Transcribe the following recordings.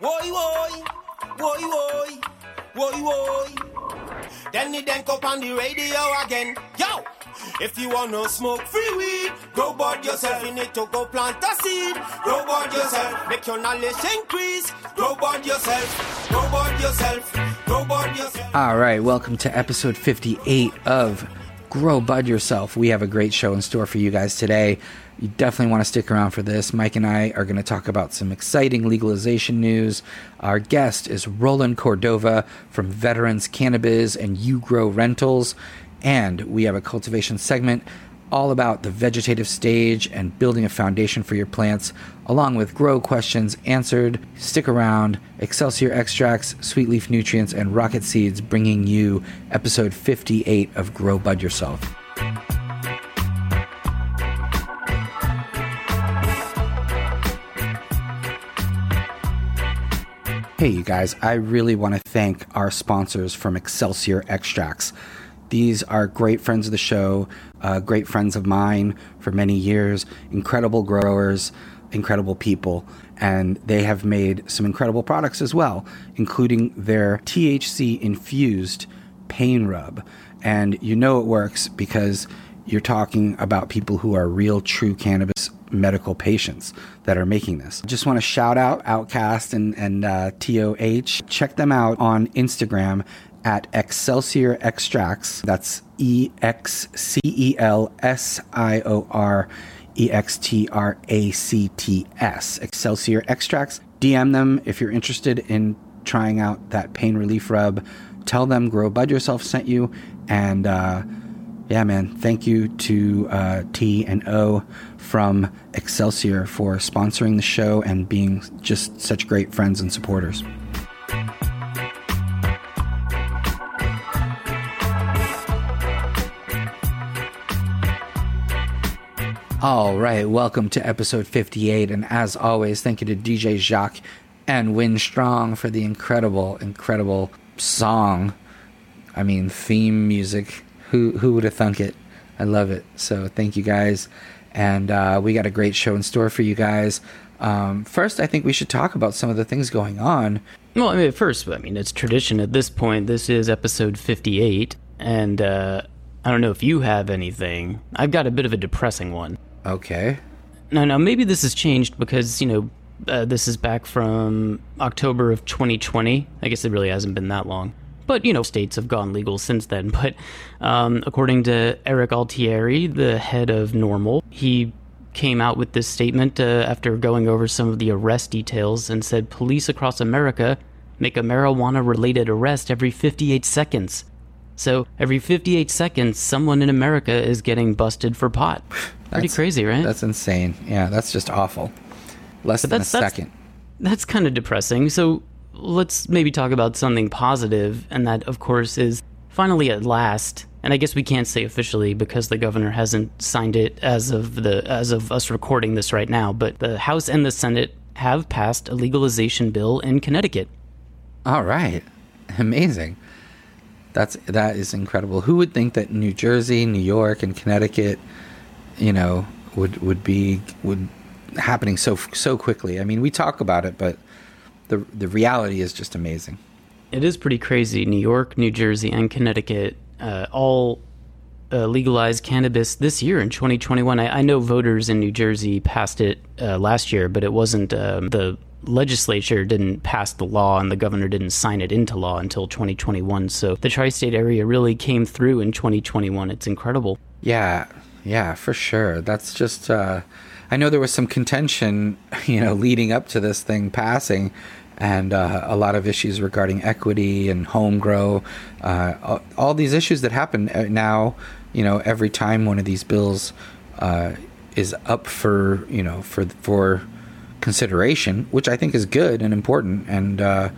Woy woy, woy woy, woy woy. Then he then up on the radio again. Yo, if you wanna smoke free weed, grow bud yourself. You need to go plant a seed. Grow bud yourself. Make your knowledge increase. Grow bud yourself. Grow bud yourself. Grow bud yourself. All right, welcome to episode 58 of Grow Bud Yourself. We have a great show in store for you guys today. You definitely want to stick around for this. Mike and I are going to talk about some exciting legalization news. Our guest is Roland Cordova from Veterans Cannabis and You Grow Rentals. And we have a cultivation segment all about the vegetative stage and building a foundation for your plants, along with grow questions answered. Stick around. Excelsior Extracts, Sweet Leaf Nutrients, and Rocket Seeds bringing you episode 58 of Grow Bud Yourself. Hey, you guys, I really want to thank our sponsors from Excelsior Extracts. These are great friends of the show, uh, great friends of mine for many years, incredible growers, incredible people, and they have made some incredible products as well, including their THC infused pain rub. And you know it works because you're talking about people who are real, true cannabis medical patients that are making this. Just want to shout out Outcast and, and uh, TOH. Check them out on Instagram at Excelsior Extracts. That's E X C E L S I O R E X T R A C T S. Excelsior Extracts. DM them if you're interested in trying out that pain relief rub. Tell them Grow Bud Yourself sent you. And uh, yeah, man, thank you to uh, T and O from Excelsior for sponsoring the show and being just such great friends and supporters. All right, welcome to episode 58. And as always, thank you to DJ Jacques and Win Strong for the incredible, incredible song. I mean, theme music. Who, who would have thunk it? I love it. So thank you guys. And uh, we got a great show in store for you guys. Um, first, I think we should talk about some of the things going on. Well, I mean, first, I mean, it's tradition at this point. This is episode 58. And uh, I don't know if you have anything. I've got a bit of a depressing one. Okay. Now, now maybe this has changed because, you know, uh, this is back from October of 2020. I guess it really hasn't been that long. But, you know, states have gone legal since then. But um, according to Eric Altieri, the head of NORML, he came out with this statement uh, after going over some of the arrest details and said police across America make a marijuana related arrest every 58 seconds. So every 58 seconds, someone in America is getting busted for pot. Pretty crazy, right? That's insane. Yeah, that's just awful. Less But than a that's- that's- second. That's kind of depressing. So let's maybe talk about something positive, and that, of course, is finally at last. And I guess we can't say officially because the governor hasn't signed it as of the as of us recording this right now. But the House and the Senate have passed a legalization bill in Connecticut. All right. Amazing. That's that is incredible. Who would think that New Jersey, New York, and Connecticut, you know, would would be would happening so so quickly? I mean, we talk about it, but the the reality is just amazing. It is pretty crazy. New York, New Jersey, and Connecticut uh, all uh, legalized cannabis this year in 2021. I, I know voters in New Jersey passed it uh, last year, but it wasn't um, the legislature didn't pass the law and the governor didn't sign it into law until 2021. So the tri-state area really came through in 2021. It's incredible. Yeah, yeah, for sure. That's just. Uh, I know there was some contention, you know, leading up to this thing passing, and uh, a lot of issues regarding equity and home grow, uh, all, all these issues that happen uh, now. You know, every time one of these bills uh, is up for you know for for consideration, which I think is good and important, and uh,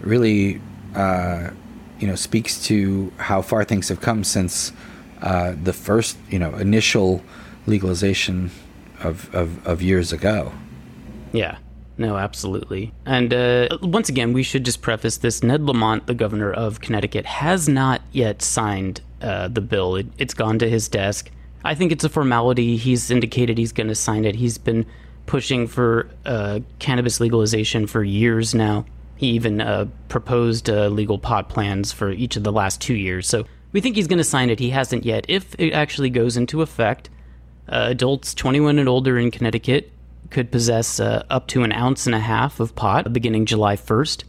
really, uh, you know, speaks to how far things have come since uh, the first, you know, initial legalization of, of, of years ago. Yeah. No, absolutely. And uh, once again, we should just preface this Ned Lamont, the governor of Connecticut, has not yet signed uh, the bill. It, it's gone to his desk. I think it's a formality. He's indicated he's going to sign it. He's been pushing for uh, cannabis legalization for years now. He even uh, proposed uh, legal pot plans for each of the last two years. So we think he's going to sign it. He hasn't yet. If it actually goes into effect, uh, adults 21 and older in Connecticut could possess uh, up to an ounce and a half of pot beginning July 1st.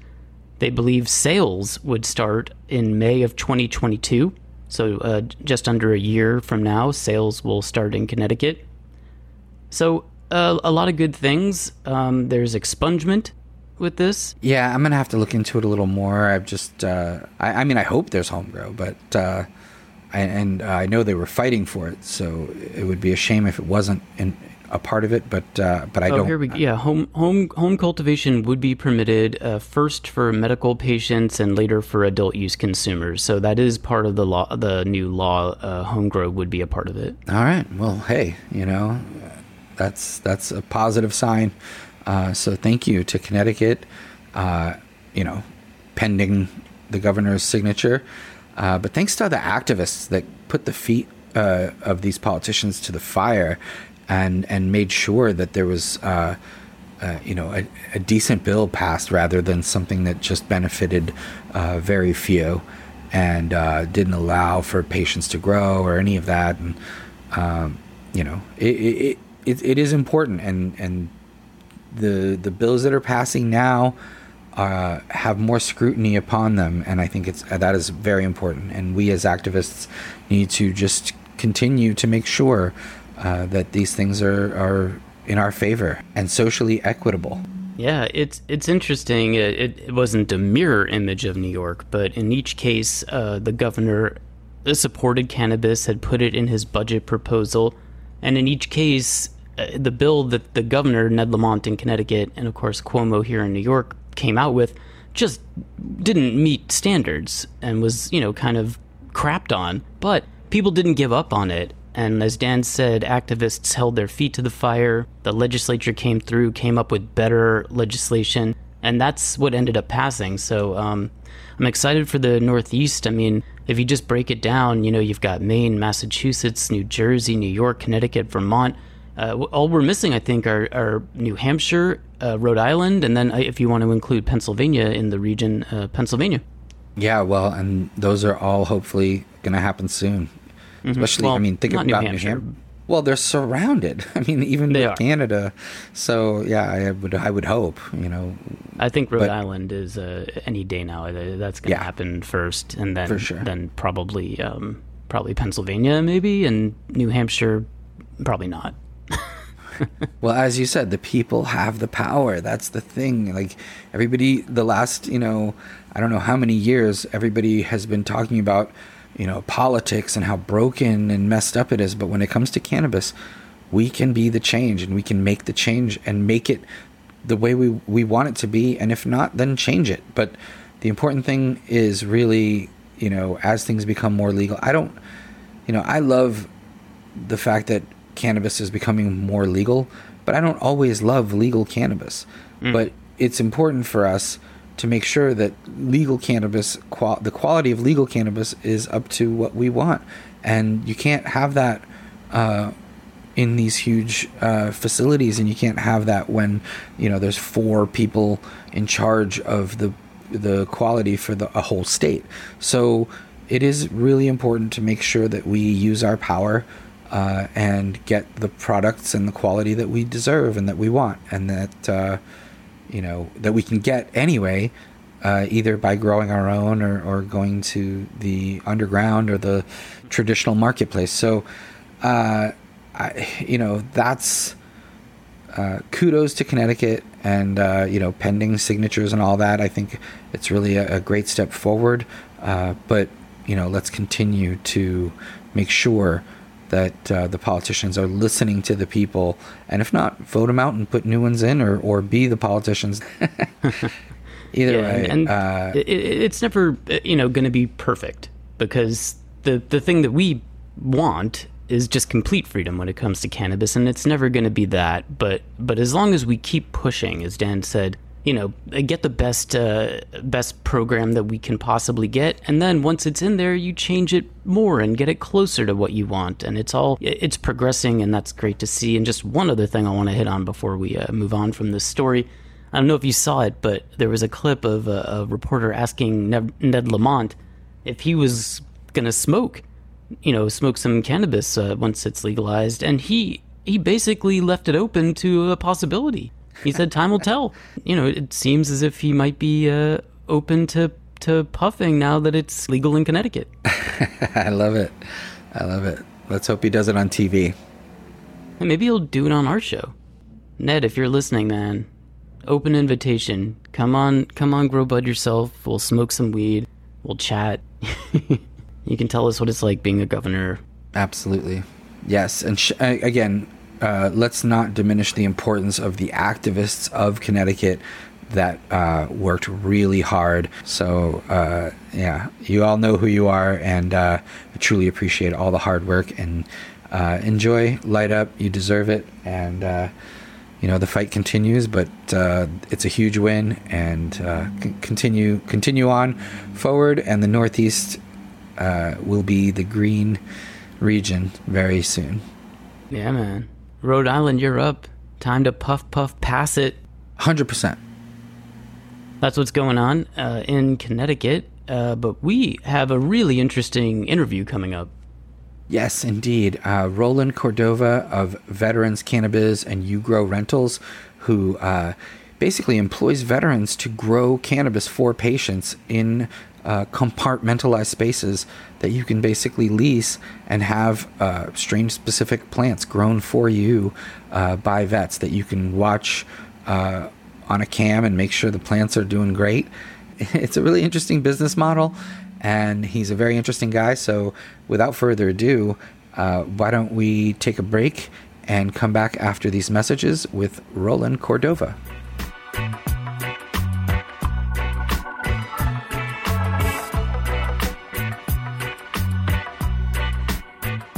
They believe sales would start in May of 2022. So, uh, just under a year from now, sales will start in Connecticut. So, uh, a lot of good things. Um, there's expungement with this. Yeah, I'm gonna have to look into it a little more. I've just, uh, I, I, mean, I hope there's home grow, but uh, I, and I know they were fighting for it, so it would be a shame if it wasn't in, a part of it, but uh, but I oh, don't. Here we, yeah, home home home cultivation would be permitted uh, first for medical patients and later for adult use consumers. So that is part of the law. The new law, uh, home grow would be a part of it. All right. Well, hey, you know, that's that's a positive sign. Uh, so thank you to Connecticut. Uh, you know, pending the governor's signature. Uh, but thanks to the activists that put the feet of these politicians to the fire and and made sure that there was uh, uh, you know a, a, decent bill passed rather than something that just benefited uh, very few and uh, didn't allow for patients to grow or any of that and um, you know it, it, it, it is important and and the the bills that are passing now uh, have more scrutiny upon them, and I think it's that is very important. And we as activists need to just continue to make sure uh, that these things are, are in our favor and socially equitable. Yeah, it's it's interesting. It, it wasn't a mirror image of New York, but in each case, uh, the governor supported cannabis, had put it in his budget proposal, and in each case, uh, the bill that the governor Ned Lamont in Connecticut and of course Cuomo here in New York came out with just didn't meet standards and was you know kind of crapped on. But people didn't give up on it, and as Dan said, activists held their feet to the fire. The legislature came through, came up with better legislation, and that's what ended up passing. So um, I'm excited for the Northeast. I mean, if you just break it down, you know, you've got Maine, Massachusetts, New Jersey, New York, Connecticut, Vermont. Uh, all we're missing, I think, are, are New Hampshire, uh, Rhode Island, and then uh, if you want to include Pennsylvania in the region, uh, Pennsylvania. Yeah, well, and those are all hopefully going to happen soon. Mm-hmm. Especially, well, I mean, think about New Hampshire. New Hampshire. Well, they're surrounded. I mean, even they with are. Canada. So yeah, I would I would hope you know. I think Rhode but, Island is uh, any day now. Uh, that's going to yeah, happen first, and then sure. then probably um, probably Pennsylvania maybe, and New Hampshire probably not. well, as you said, the people have the power. That's the thing. Like everybody, the last you know, I don't know how many years, everybody has been talking about you know, politics and how broken and messed up it is. But when it comes to cannabis, we can be the change and we can make the change and make it the way we, we want it to be. And if not, then change it. But the important thing is really, you know, as things become more legal, I don't, you know, I love the fact that cannabis is becoming more legal, but I don't always love legal cannabis. Mm. But it's important for us to make sure that legal cannabis, qual- the quality of legal cannabis is up to what we want. And you can't have that uh, in these huge uh, facilities, and you can't have that when you know there's four people in charge of the the quality for the a whole state. So it is really important to make sure that we use our power uh, and get the products and the quality that we deserve and that we want, and that uh, you know that we can get anyway, uh, either by growing our own or, or going to the underground or the traditional marketplace. So, uh, I, you know, that's uh, kudos to Connecticut and uh, you know pending signatures and all that. I think it's really a, a great step forward. Uh, but you know, let's continue to make sure that uh, the politicians are listening to the people, and if not, vote them out and put new ones in, or or be the politicians. Either yeah, way, and uh, it, it's never you know going to be perfect because the the thing that we want is just complete freedom when it comes to cannabis, and it's never going to be that. But but as long as we keep pushing, as Dan said, you know, get the best uh, best program that we can possibly get, and then once it's in there, you change it more and get it closer to what you want, and it's all it's progressing, and that's great to see. And just one other thing I want to hit on before we uh, move on from this story. I don't know if you saw it, but there was a clip of a, a reporter asking Ned, Lamont if he was going to smoke, you know, smoke some cannabis uh, once it's legalized, and he he basically left it open to a possibility. He said time will tell. You know, it seems as if he might be uh, open to to puffing now that it's legal in Connecticut. I love it. I love it. Let's hope he does it on TV. And maybe he'll do it on our show. Ned, if you're listening, man, open invitation. Come on, come on, grow bud yourself. We'll smoke some weed. We'll chat. you can tell us what it's like being a governor. Absolutely. Yes. And sh- again, uh, let's not diminish the importance of the activists of Connecticut that uh, worked really hard. So, uh, yeah, you all know who you are, and uh, I truly appreciate all the hard work and uh, enjoy, light up. You deserve it, and uh, you know the fight continues, but it's a huge win, and c- continue continue on forward. And the Northeast will be the green region very soon. Yeah, man. Rhode Island, you're up. Time to puff, puff, pass it. 100%. That's what's going on uh, in Connecticut. Uh, but we have a really interesting interview coming up. Yes, indeed. Uh, Roland Cordova of Veterans Cannabis and You Grow Rentals, who uh, basically employs veterans to grow cannabis for patients in uh, compartmentalized spaces that you can basically lease and have uh, strain specific plants grown for you uh, by vets that you can watch uh, on a cam and make sure the plants are doing great. It's a really interesting business model, and he's a very interesting guy. So, without further ado, uh, why don't we take a break and come back after these messages with Roland Cordova?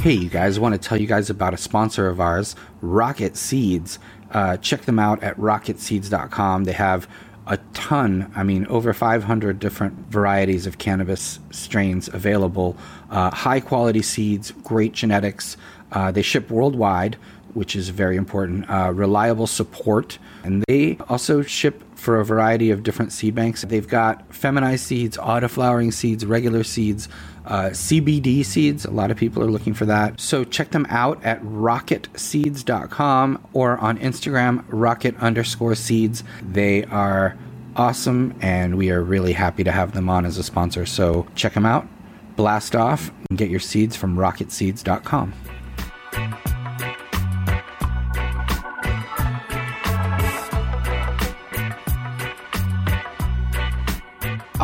Hey, you guys, want to tell you guys about a sponsor of ours, Rocket Seeds. Uh, check them out at rocketseeds.com. They have a ton, I mean, over 500 different varieties of cannabis strains available. Uh, high quality seeds, great genetics. Uh, they ship worldwide, which is very important. Uh, reliable support. And they also ship for a variety of different seed banks. They've got feminized seeds, autoflowering seeds, regular seeds, uh, CBD seeds. A lot of people are looking for that. So check them out at rocketseeds.com or on Instagram, rocket underscore seeds. They are awesome and we are really happy to have them on as a sponsor. So check them out, blast off, and get your seeds from rocketseeds.com.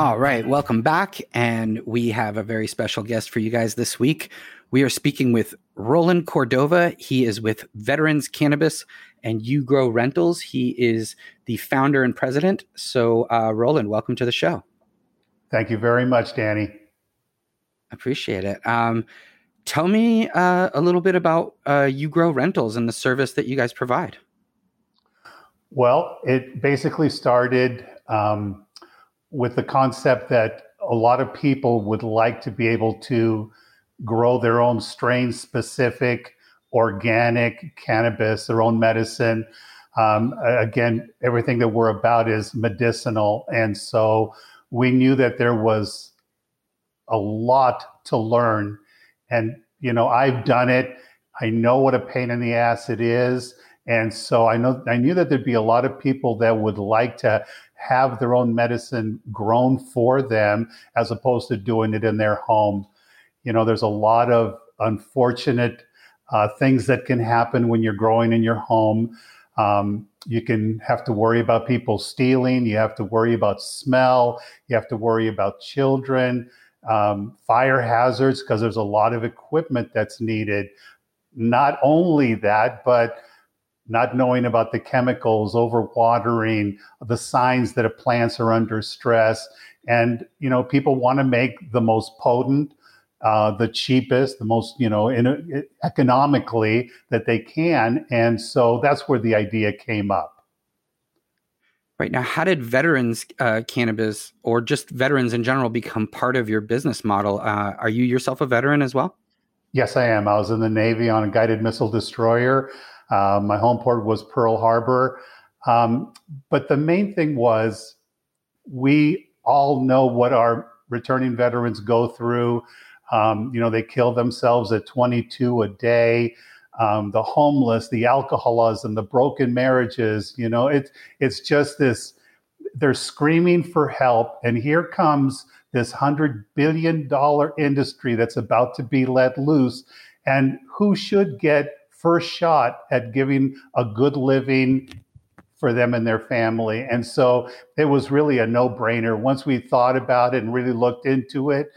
All right, welcome back. And we have a very special guest for you guys this week. We are speaking with Roland Cordova. He is with Veterans Cannabis and You Grow Rentals. He is the founder and president. So, uh, Roland, welcome to the show. Thank you very much, Danny. Appreciate it. Um, tell me uh, a little bit about uh, You Grow Rentals and the service that you guys provide. Well, it basically started. Um, with the concept that a lot of people would like to be able to grow their own strain specific organic cannabis, their own medicine. Um, again, everything that we're about is medicinal. And so we knew that there was a lot to learn. And, you know, I've done it. I know what a pain in the ass it is. And so I know I knew that there'd be a lot of people that would like to have their own medicine grown for them as opposed to doing it in their home. You know, there's a lot of unfortunate uh, things that can happen when you're growing in your home. Um, you can have to worry about people stealing. You have to worry about smell. You have to worry about children, um, fire hazards, because there's a lot of equipment that's needed. Not only that, but not knowing about the chemicals, overwatering, the signs that plants are under stress. And, you know, people want to make the most potent, uh, the cheapest, the most, you know, in, economically that they can. And so that's where the idea came up. Right now, how did veterans uh, cannabis or just veterans in general become part of your business model? Uh, are you yourself a veteran as well? Yes, I am. I was in the Navy on a guided missile destroyer. Uh, my home port was Pearl Harbor. Um, but the main thing was we all know what our returning veterans go through. Um, you know, they kill themselves at 22 a day um, the homeless, the alcoholism, the broken marriages. You know, it's it's just this. They're screaming for help, and here comes this hundred billion dollar industry that's about to be let loose. And who should get first shot at giving a good living for them and their family? And so it was really a no brainer. Once we thought about it and really looked into it,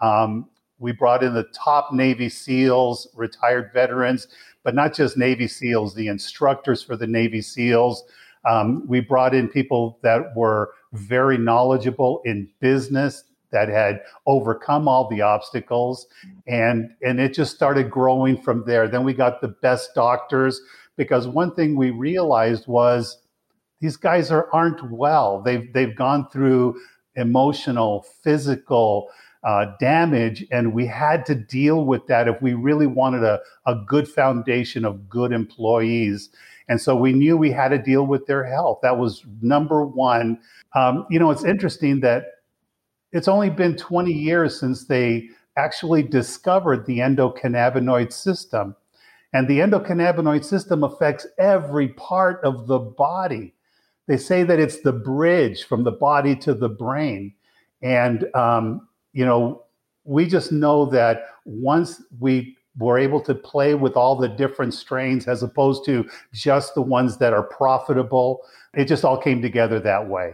um, we brought in the top Navy SEALs, retired veterans, but not just Navy SEALs, the instructors for the Navy SEALs. Um, we brought in people that were very knowledgeable in business that had overcome all the obstacles and and it just started growing from there then we got the best doctors because one thing we realized was these guys are aren't well they've they've gone through emotional physical uh, damage, and we had to deal with that if we really wanted a, a good foundation of good employees. And so we knew we had to deal with their health. That was number one. Um, you know, it's interesting that it's only been 20 years since they actually discovered the endocannabinoid system. And the endocannabinoid system affects every part of the body. They say that it's the bridge from the body to the brain. And um, you know, we just know that once we were able to play with all the different strains as opposed to just the ones that are profitable, it just all came together that way.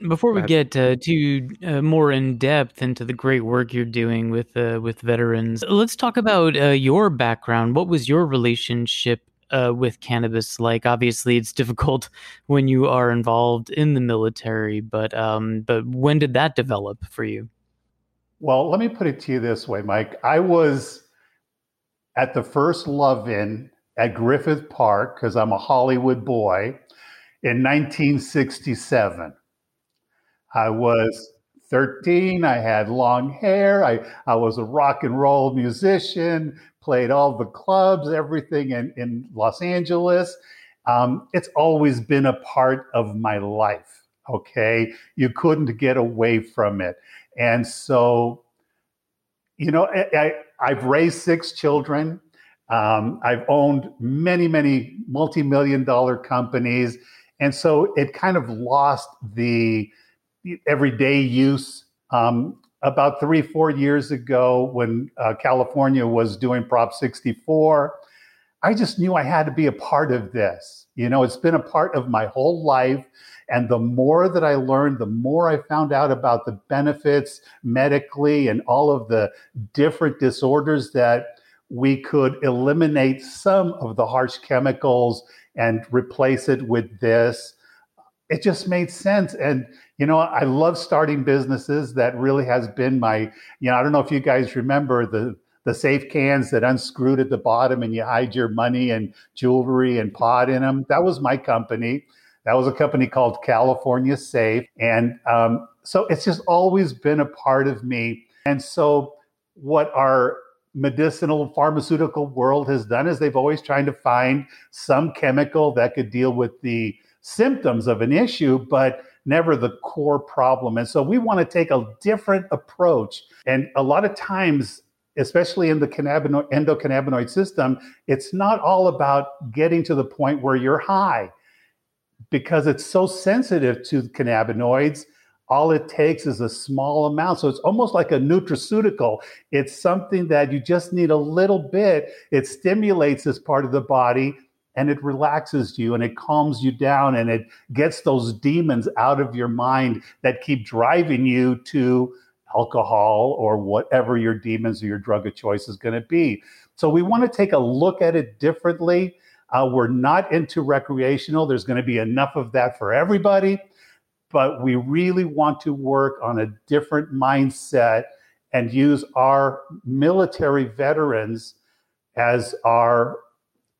Before we get uh, too uh, more in depth into the great work you're doing with uh, with veterans, let's talk about uh, your background. What was your relationship uh, with cannabis like? Obviously, it's difficult when you are involved in the military, but um, but when did that develop for you? Well, let me put it to you this way, Mike. I was at the first Love In at Griffith Park because I'm a Hollywood boy in 1967. I was 13. I had long hair. I, I was a rock and roll musician, played all the clubs, everything in, in Los Angeles. Um, it's always been a part of my life. Okay. You couldn't get away from it. And so, you know, I, I, have raised six children. Um, I've owned many, many multi million dollar companies. And so it kind of lost the everyday use. Um, about three, four years ago, when uh, California was doing Prop 64, I just knew I had to be a part of this. You know, it's been a part of my whole life. And the more that I learned, the more I found out about the benefits medically and all of the different disorders that we could eliminate some of the harsh chemicals and replace it with this. It just made sense. And, you know, I love starting businesses. That really has been my, you know, I don't know if you guys remember the, the safe cans that unscrewed at the bottom and you hide your money and jewelry and pot in them. That was my company. That was a company called California Safe. And um, so it's just always been a part of me. And so what our medicinal pharmaceutical world has done is they've always tried to find some chemical that could deal with the symptoms of an issue, but never the core problem. And so we want to take a different approach. And a lot of times, especially in the cannabinoid, endocannabinoid system, it's not all about getting to the point where you're high because it's so sensitive to cannabinoids, all it takes is a small amount. So it's almost like a nutraceutical. It's something that you just need a little bit. It stimulates this part of the body and it relaxes you and it calms you down and it gets those demons out of your mind that keep driving you to alcohol or whatever your demons or your drug of choice is going to be. So we want to take a look at it differently uh, we're not into recreational. There's going to be enough of that for everybody, but we really want to work on a different mindset and use our military veterans as our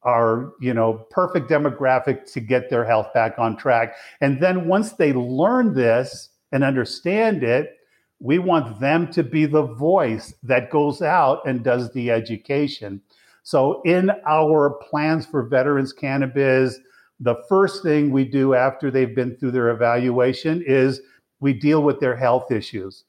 are you know perfect demographic to get their health back on track. And then once they learn this and understand it we want them to be the voice that goes out and does the education. So in our plans for veterans cannabis the first thing we do after they've been through their evaluation is we deal with their health issues.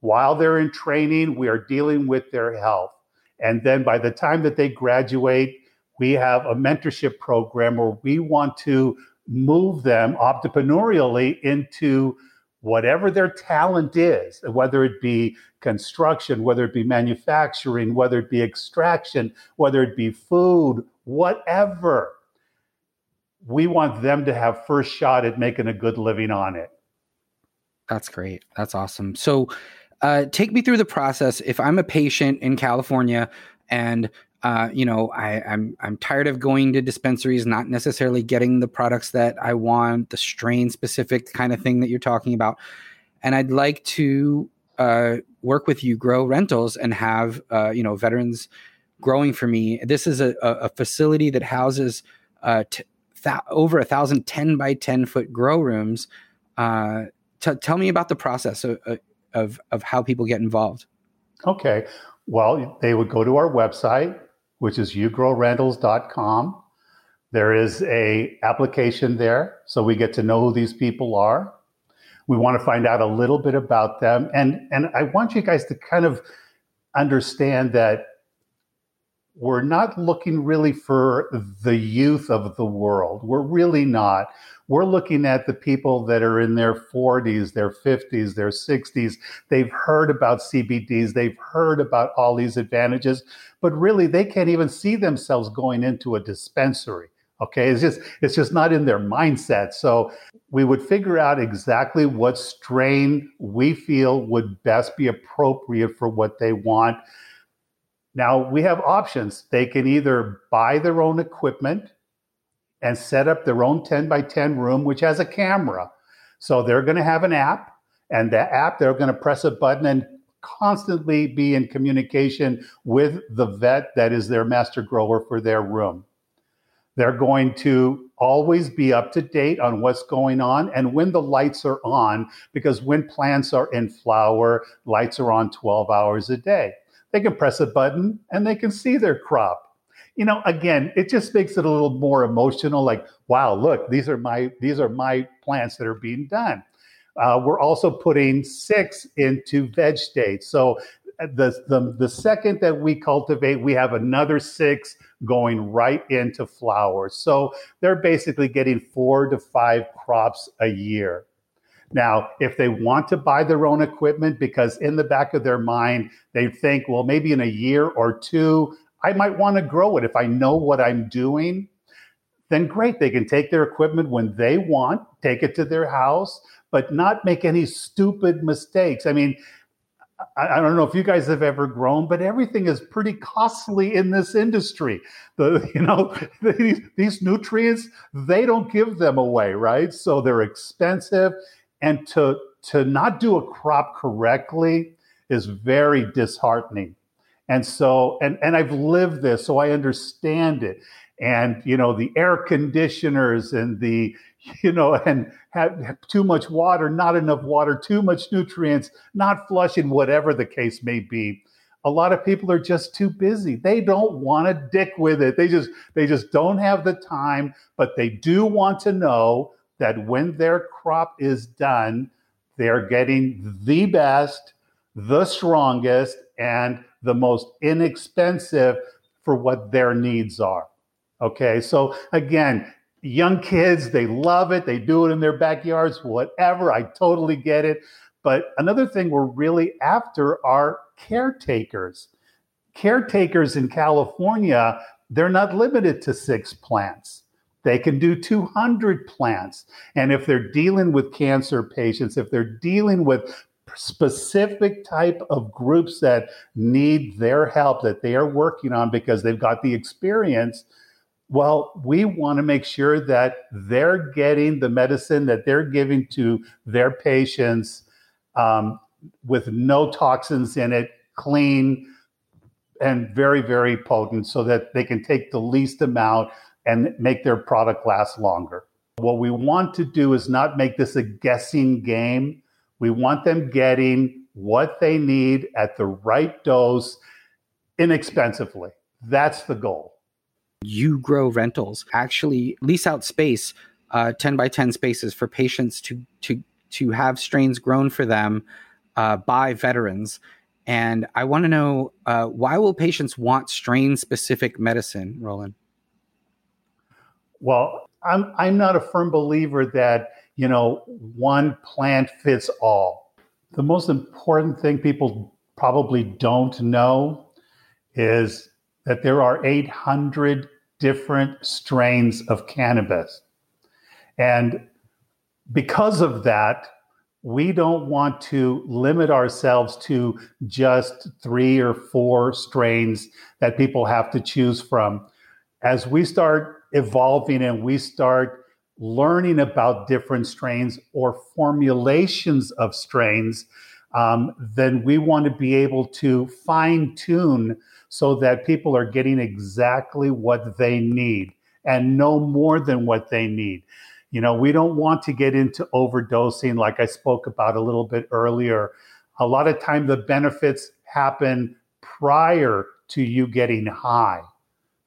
While they're in training we are dealing with their health. And then by the time that they graduate we have a mentorship program where we want to move them entrepreneurially into whatever their talent is, whether it be construction, whether it be manufacturing, whether it be extraction, whether it be food, whatever. We want them to have first shot at making a good living on it. That's great. That's awesome. So, uh, take me through the process. If I'm a patient in California and uh, you know, I, I'm I'm tired of going to dispensaries, not necessarily getting the products that I want, the strain specific kind of thing that you're talking about, and I'd like to uh, work with you, grow rentals, and have uh, you know veterans growing for me. This is a, a facility that houses uh, t- th- over a thousand 10 by 10 foot grow rooms. Uh, t- tell me about the process of, of, of how people get involved. Okay. Well, they would go to our website, which is yougrowrentals.com. There is a application there, so we get to know who these people are. We want to find out a little bit about them, and and I want you guys to kind of understand that we're not looking really for the youth of the world. We're really not. We're looking at the people that are in their 40s, their 50s, their 60s. They've heard about CBDs, they've heard about all these advantages, but really they can't even see themselves going into a dispensary. Okay, it's just it's just not in their mindset. So we would figure out exactly what strain we feel would best be appropriate for what they want. Now we have options. They can either buy their own equipment and set up their own 10 by 10 room, which has a camera. So they're going to have an app, and that app, they're going to press a button and constantly be in communication with the vet that is their master grower for their room. They're going to always be up to date on what's going on and when the lights are on, because when plants are in flower, lights are on 12 hours a day. They can press a button and they can see their crop you know, again, it just makes it a little more emotional. Like, wow, look, these are my these are my plants that are being done. Uh, we're also putting six into veg state. So uh, the, the the second that we cultivate, we have another six going right into flowers. So they're basically getting four to five crops a year. Now, if they want to buy their own equipment, because in the back of their mind, they think, well, maybe in a year or two, I might want to grow it if I know what I'm doing. Then great, they can take their equipment when they want, take it to their house, but not make any stupid mistakes. I mean, I, don't know if you guys have ever grown, but everything is pretty costly in this industry. The you know these, these nutrients they don't give them away, right? So they're expensive, and to to not do a crop correctly is very disheartening. And so, and, and I've lived this, so I understand it. And, you know, the air conditioners and the, you know, and have, have too much water, not enough water, too much nutrients, not flushing, whatever the case may be. A lot of people are just too busy. They don't want to dick with it. They just, they just don't have the time, but they do want to know that when their crop is done, they're getting the best, the strongest, and the most inexpensive for what their needs are. Okay, so again, young kids, they love it, they do it in their backyards, whatever. I totally get it. But another thing we're really after are caretakers. Caretakers in California, they're not limited to six plants. They can do 200 plants. And if they're dealing with cancer patients, if they're dealing with specific type of groups that need their help that they are working on because they've got the experience well we want to make sure that they're getting the medicine that they're giving to their patients um, with no toxins in it clean and very, very potent so that they can take the least amount and make their product last longer. What we want to do is not make this a guessing game. We want them getting what they need at the right dose inexpensively. That's the goal. You grow rentals actually lease out space, uh, 10 by 10 spaces for patients to, to, to have strains grown for them uh, by veterans. And I want to know uh, why will patients want strain specific medicine, Roland? Well, I'm I'm not a firm believer that you know one plant fits all. The most important thing people probably don't know is that there are 800 different strains of cannabis. And because of that, we don't want to limit ourselves to just three or four strains that people have to choose from. As we start evolving and we start learning about different strains or formulations of strains, um, then we want to be able to fine tune so that people are getting exactly what they need and no more than what they need. You know, we don't want to get into overdosing, like I spoke about a little bit earlier. A lot of time, the benefits happen prior to you getting high.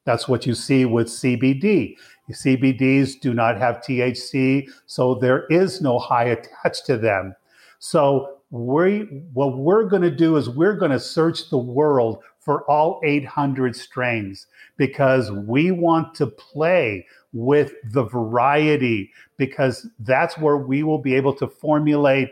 That's what you see with CBD. CBDs do not have THC, so there is no high attached to them. So we what we're going to do is we're going to search the world for all 800 strains because we want to play with the variety because that's where we will be able to formulate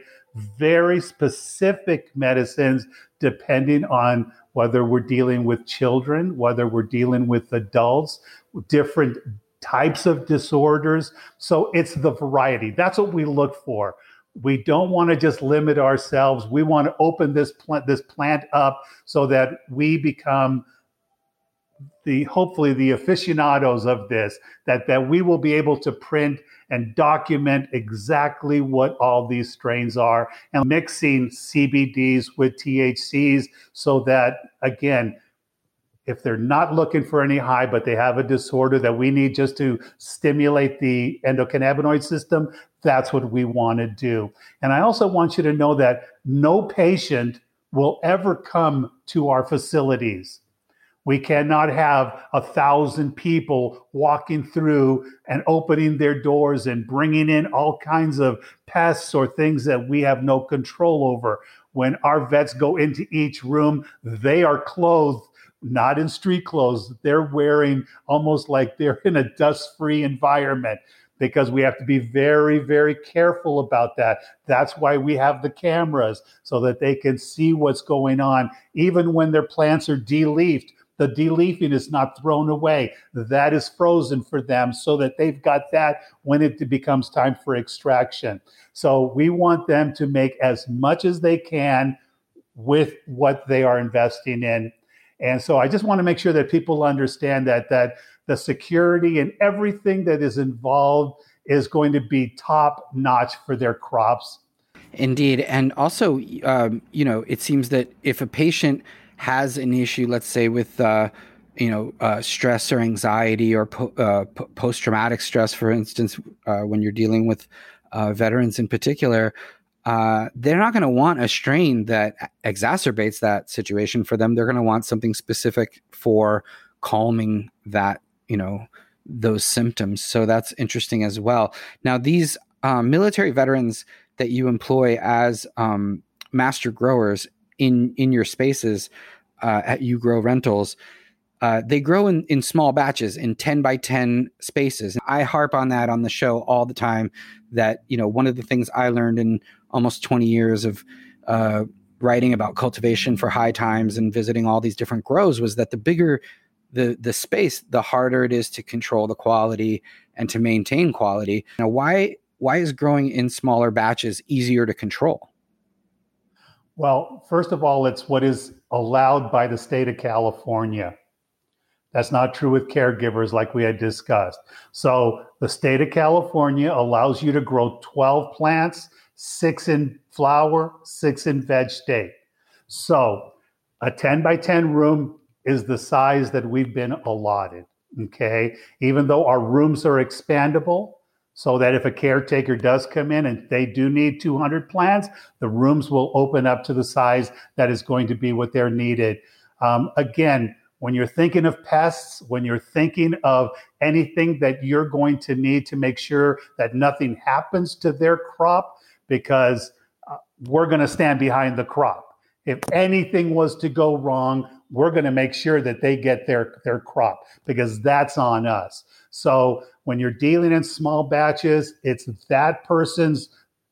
very specific medicines depending on whether we're dealing with children, whether we're dealing with adults, different types of disorders. So it's the variety. That's what we look for. We don't want to just limit ourselves. We want to open this plant this plant up so that we become the hopefully the aficionados of this that that we will be able to print and document exactly what all these strains are and mixing CBDs with THCs so that again if they're not looking for any high, but they have a disorder that we need just to stimulate the endocannabinoid system, that's what we want to do. And I also want you to know that no patient will ever come to our facilities. We cannot have a thousand people walking through and opening their doors and bringing in all kinds of pests or things that we have no control over. When our vets go into each room, they are clothed not in street clothes. They're wearing almost like they're in a dust free environment because we have to be very, very careful about that. That's why we have the cameras so that they can see what's going on. Even when their plants are deleafed, the deleafing is not thrown away. That is frozen for them so that they've got that when it becomes time for extraction. So we want them to make as much as they can with what they are investing in and so I just want to make sure that people understand that that the security and everything that is involved is going to be top notch for their crops. Indeed, and also, um, you know, it seems that if a patient has an issue, let's say with uh, you know uh, stress or anxiety or po- uh, post traumatic stress, for instance, uh, when you're dealing with uh, veterans in particular, uh, they're not going to want a strain that exacerbates that situation for them. They're going to want something specific for calming that, you know, those symptoms. So that's interesting as well. Now, these um, military veterans that you employ as um, master growers in in your spaces uh, at You Grow Rentals, uh, they grow in, in small batches in 10 by 10 spaces. And I harp on that on the show all the time that, you know, one of the things I learned in almost 20 years of uh, writing about cultivation for high times and visiting all these different grows was that the bigger the, the space, the harder it is to control the quality and to maintain quality. Now, why, why is growing in smaller batches easier to control? Well, first of all, it's what is allowed by the state of California. That's not true with caregivers, like we had discussed. So, the state of California allows you to grow 12 plants, six in flower, six in veg state. So, a 10 by 10 room is the size that we've been allotted. Okay. Even though our rooms are expandable, so that if a caretaker does come in and they do need 200 plants, the rooms will open up to the size that is going to be what they're needed. Um, again, when you're thinking of pests, when you're thinking of anything that you're going to need to make sure that nothing happens to their crop, because uh, we're going to stand behind the crop. If anything was to go wrong, we're going to make sure that they get their, their crop because that's on us. So when you're dealing in small batches, it's that person's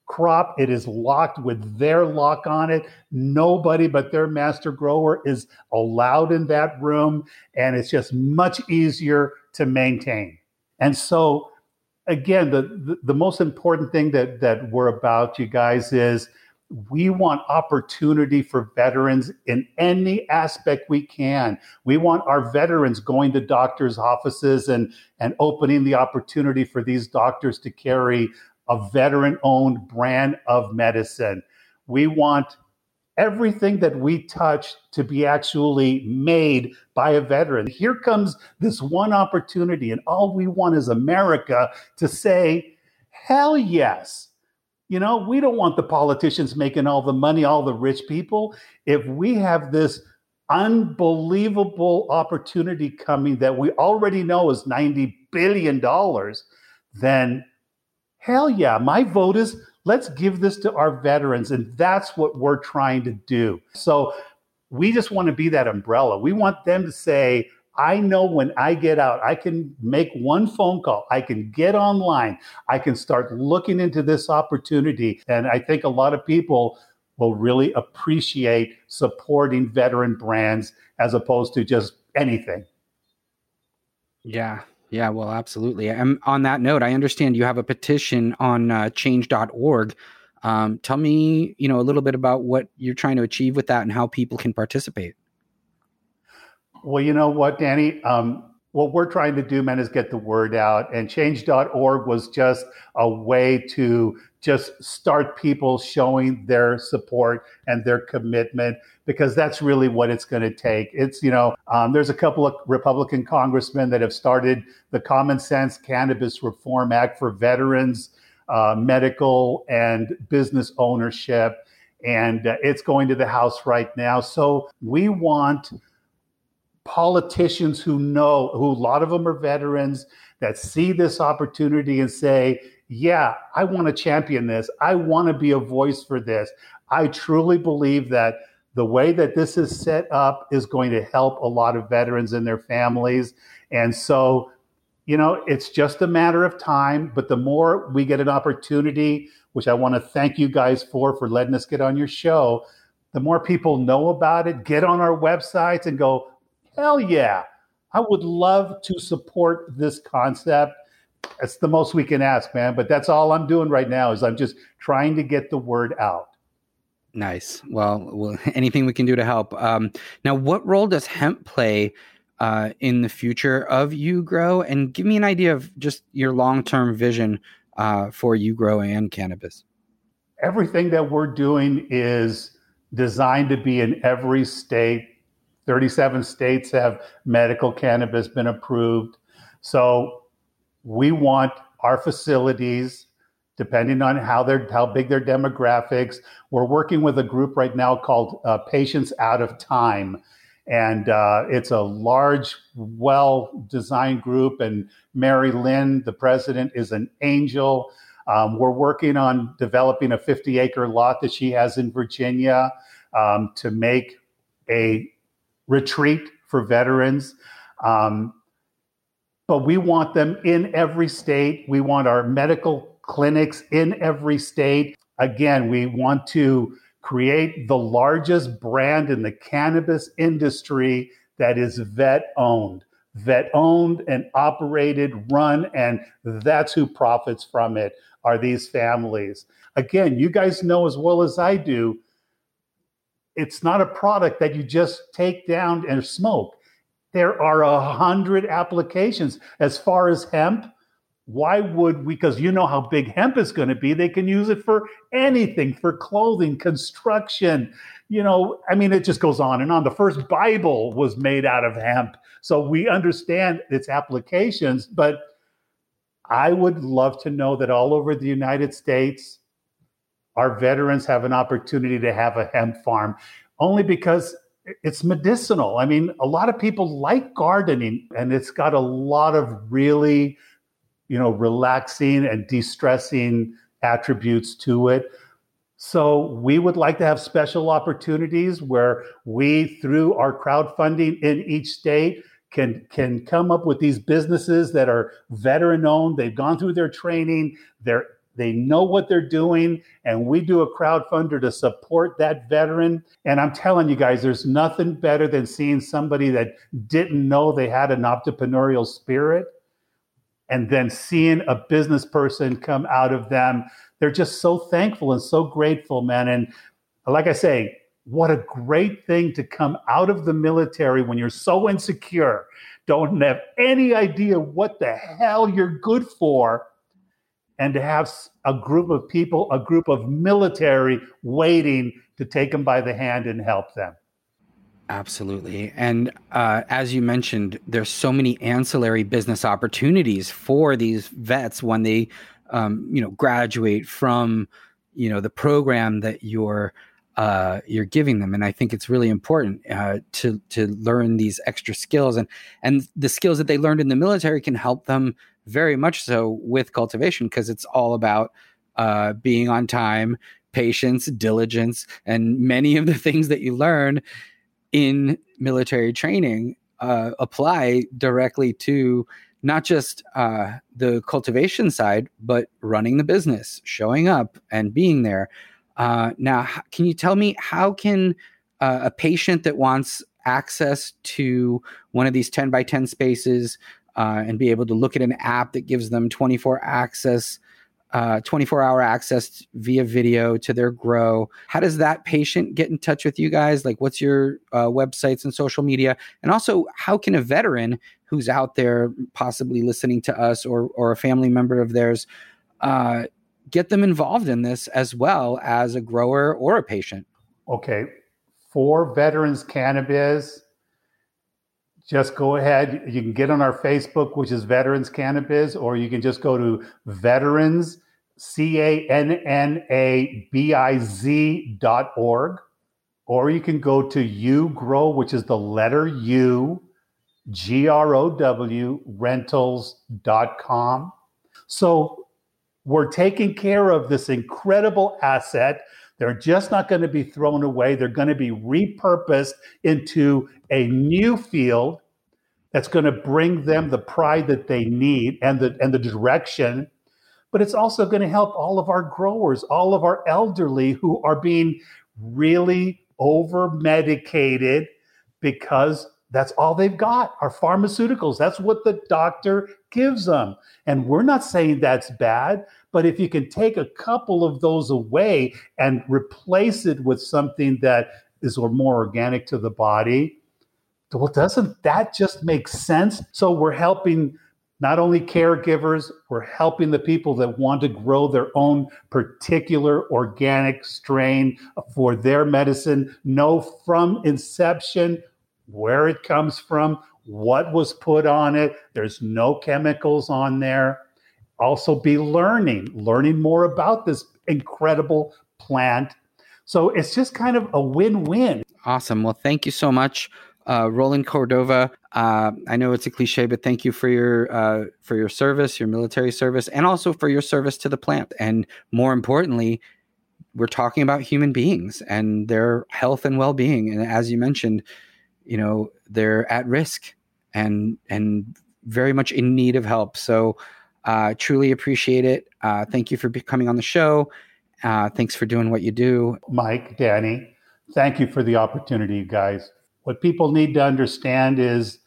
crop. It is locked with their lock on it. Nobody but their master grower is allowed in that room. And it's just much easier to maintain. And so, again, the, the, the most important thing that, that we're about, you guys, is we want opportunity for veterans in any aspect we can. We want our veterans going to doctors' offices and, and opening the opportunity for these doctors to carry a veteran owned brand of medicine. We want everything that we touch to be actually made by a veteran. Here comes this one opportunity, and all we want is America to say, hell yes you know, we don't want the politicians making all the money, all the rich people. If we have this unbelievable opportunity coming that we already know is $90 billion, then hell yeah, my vote is let's give this to our veterans. And that's what we're trying to do. So we just want to be that umbrella. We want them to say, I know when I get out, I can make one phone call. I can get online. I can start looking into this opportunity. And I think a lot of people will really appreciate supporting veteran brands as opposed to just anything. Yeah. Yeah, well, absolutely. And on that note, I understand you have a petition on uh, change.org. Um, tell me, you know, a little bit about what you're trying to achieve with that and how people can participate. Well, you know what, Danny? Um, what we're trying to do, man, is get the word out. And change.org was just a way to just start people showing their support and their commitment because that's really what it's going to take. It's, you know, um, there's a couple of Republican congressmen that have started the Common Sense Cannabis Reform Act for veterans, uh, medical, and business ownership. And uh, it's going to the House right now. So we want politicians who know, who a lot of them are veterans that see this opportunity and say, yeah, I want to champion this. I want to be a voice for this. I truly believe that the way that this is set up is going to help a lot of veterans and their families. And so, you know, it's just a matter of time. But the more we get an opportunity, which I want to thank you guys for, for letting us get on your show, the more people know about it, get on our websites and go, hell yeah, I would love to support this concept. It's the most we can ask, man. But that's all I'm doing right now is I'm just trying to get the word out. Nice. Well, well anything we can do to help. Um, now, what role does hemp play uh, in the future of UGrow? And give me an idea of just your long term vision uh, for UGrow and cannabis. Everything that we're doing is designed to be in every state 37 states have medical cannabis been approved. So we want our facilities, depending on how they're how big their demographics. We're working with a group right now called uh, Patients Out of Time. And uh, it's a large, well designed group. And Mary Lynn, the president, is an angel. Um, we're working on developing a 50 acre lot that she has in Virginia um, to make a retreat for veterans. Um, but we want them in every state. We want our medical clinics in every state. Again, we want to create the largest brand in the cannabis industry that is vet owned, vet owned and operated, run, and that's who profits from it are these families. Again, you guys know as well as I do it's not a product that you just take down and smoke. There are a hundred applications. As far as hemp, why would we? Because you know how big hemp is going to be. They can use it for anything, for clothing, construction. You know, I mean, it just goes on and on. The first Bible was made out of hemp. So we understand its applications. But I would love to know that all over the United States, our veterans have an opportunity to have a hemp farm only because it's medicinal. I mean, a lot of people like gardening and it's got a lot of really you know, relaxing and de-stressing attributes to it. So we would like to have special opportunities where we, through our crowdfunding in each state, can can come up with these businesses that are veteran owned. They've gone through their training. They're they know what they're doing, and we do a crowdfunder to support that veteran. And I'm telling you guys, there's nothing better than seeing somebody that didn't know they had an entrepreneurial spirit and then seeing a business person come out of them they're just so thankful and so grateful man and like i say what a great thing to come out of the military when you're so insecure don't have any idea what the hell you're good for and to have a group of people a group of military waiting to take them by the hand and help them Absolutely. And uh, as you mentioned, there's so many ancillary business opportunities for these vets when they, um, you know, graduate from, you know, the program that you're uh, you're giving them. And I think it's really important uh, to to learn these extra skills and and the skills that they learned in the military can help them very much so with cultivation because it's all about uh, being on time, patience, diligence, and many of the things that you learn in military training uh, apply directly to not just uh, the cultivation side, but running the business, showing up, and being there. Uh, now, can you tell me how can uh, a patient that wants access to one of these 10 by 10 spaces uh, and be able to look at an app that gives them 24 access uh, 24 hour access via video to their grow. How does that patient get in touch with you guys? Like, what's your uh, websites and social media? And also, how can a veteran who's out there possibly listening to us or, or a family member of theirs uh, get them involved in this as well as a grower or a patient? Okay. For Veterans Cannabis, just go ahead. You can get on our Facebook, which is Veterans Cannabis, or you can just go to Veterans, C A N N A B I Z dot org, or you can go to U Grow, which is the letter U, G R O W, rentals dot com. So we're taking care of this incredible asset. They're just not going to be thrown away. They're going to be repurposed into a new field that's going to bring them the pride that they need and the and the direction. But it's also going to help all of our growers all of our elderly who are being really over medicated because that's all they've got are pharmaceuticals. That's what the doctor gives them. And we're not saying that's bad but if you can take a couple of those away and replace it with something that is more organic to the body well, doesn't that just make sense? So we're helping not only caregivers, we're helping the people that want to grow their own particular organic strain for their medicine, know from inception where it comes from, what was put on it. There's no chemicals on there. Also, be learning, learning more about this incredible plant. So it's just kind of a win win. Awesome. Well, thank you so much uh, Roland Cordova. Uh, I know it's a cliche, but thank you for your uh, for your service, your military service, and also for your service to the plant. And more importantly, we're talking about human beings and their health and well being. And as you mentioned, you know they're at risk and and very much in need of help. So uh, truly appreciate it. Uh, thank you for coming on the show. Uh, thanks for doing what you do, Mike, Danny. Thank you for the opportunity, guys. What people need to understand is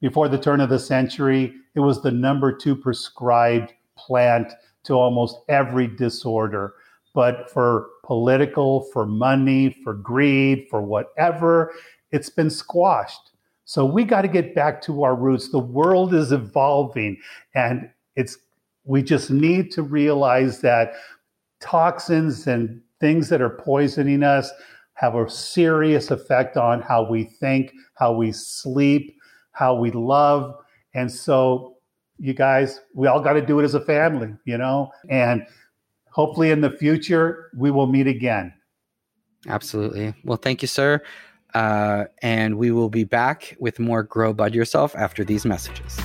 before the turn of the century, it was the number two prescribed plant to almost every disorder. But for political, for money, for greed, for whatever, it's been squashed. So we got to get back to our roots. The world is evolving and it's we just need to realize that toxins and things that are poisoning us have a serious effect on how we think, how we sleep, how we love. And so, you guys, we all got to do it as a family, you know? And hopefully in the future, we will meet again. Absolutely. Well, thank you, sir. Uh, and we will be back with more Grow Bud Yourself after these messages.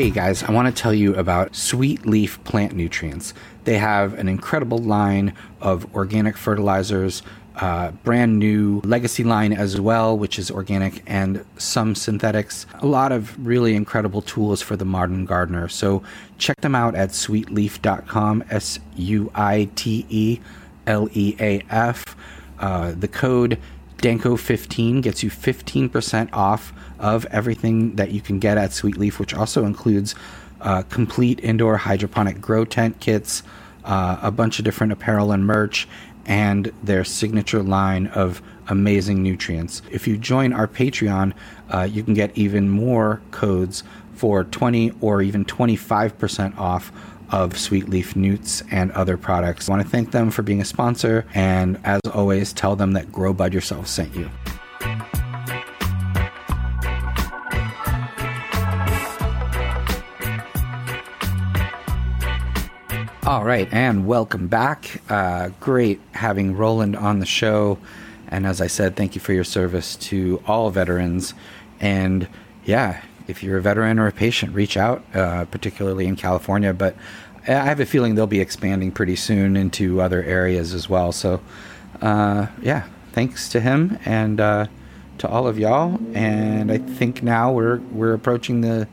Hey guys, I want to tell you about Sweet Leaf Plant Nutrients. They have an incredible line of organic fertilizers, uh, brand new legacy line as well, which is organic and some synthetics. A lot of really incredible tools for the modern gardener. So check them out at sweetleaf.com, S U I T E L E A F. Uh, the code DANKO15 gets you 15% off of everything that you can get at Sweet Leaf, which also includes uh, complete indoor hydroponic grow tent kits, uh, a bunch of different apparel and merch, and their signature line of amazing nutrients. If you join our Patreon, uh, you can get even more codes for 20 or even 25% off of Sweet Leaf Newts and other products. I want to thank them for being a sponsor, and as always, tell them that Grow Bud Yourself sent you. All right, and welcome back. Uh, great having Roland on the show. And as I said, thank you for your service to all veterans. And yeah, if you're a veteran or a patient, reach out, uh, particularly in California. But I have a feeling they'll be expanding pretty soon into other areas as well. So uh, yeah, thanks to him and uh, to all of y'all. And I think now we're we're approaching the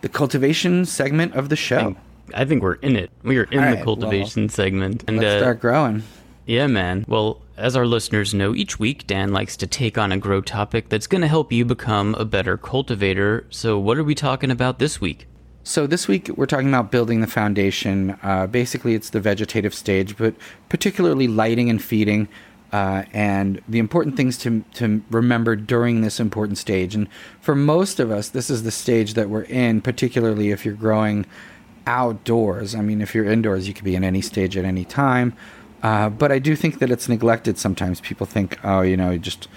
the cultivation segment of the show. I think we're in it. We are in All the right, cultivation segment. And Let's uh, start growing. yeah, man. Well, as our listeners know, each week Dan likes to take on a grow topic that's going to help you become a better cultivator. So, what are we talking about this week? So this week we're talking about building the foundation. Uh, basically, it's the vegetative stage, but particularly lighting and feeding, uh, and the important things to to remember during this important stage. And for most of us, this is the stage that we're in, particularly if you're growing outdoors. I mean, if you're indoors, you could be in any stage at any time. Uh, but I do think that it's neglected sometimes. People think, oh, you know, just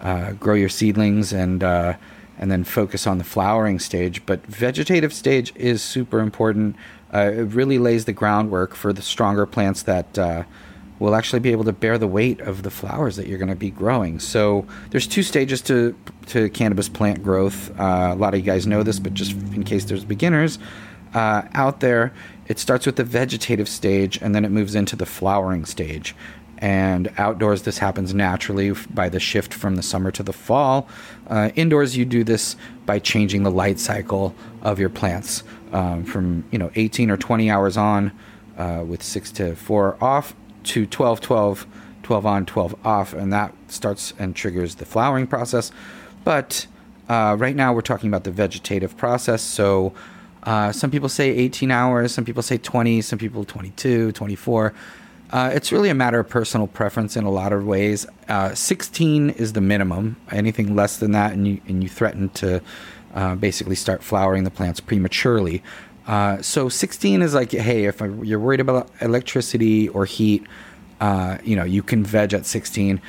uh, grow your seedlings and uh, and then focus on the flowering stage. But vegetative stage is super important. Uh, it really lays the groundwork for the stronger plants that uh, will actually be able to bear the weight of the flowers that you're going to be growing. So there's two stages to to cannabis plant growth. Uh, a lot of you guys know this, but just in case there's beginners uh, out there, it starts with the vegetative stage and then it moves into the flowering stage. And outdoors, this happens naturally by the shift from the summer to the fall. Uh, indoors, you do this by changing the light cycle of your plants um, from you know 18 or 20 hours on uh, with six to four off to 12, 12, 12 on, 12 off, and that starts and triggers the flowering process. But uh, right now, we're talking about the vegetative process. So uh, some people say 18 hours, some people say 20, some people 22, 24. Uh, it's really a matter of personal preference in a lot of ways. Uh, 16 is the minimum. Anything less than that, and you and you threaten to uh, basically start flowering the plants prematurely. Uh, so 16 is like, hey, if you're worried about electricity or heat, uh, you know, you can veg at 16.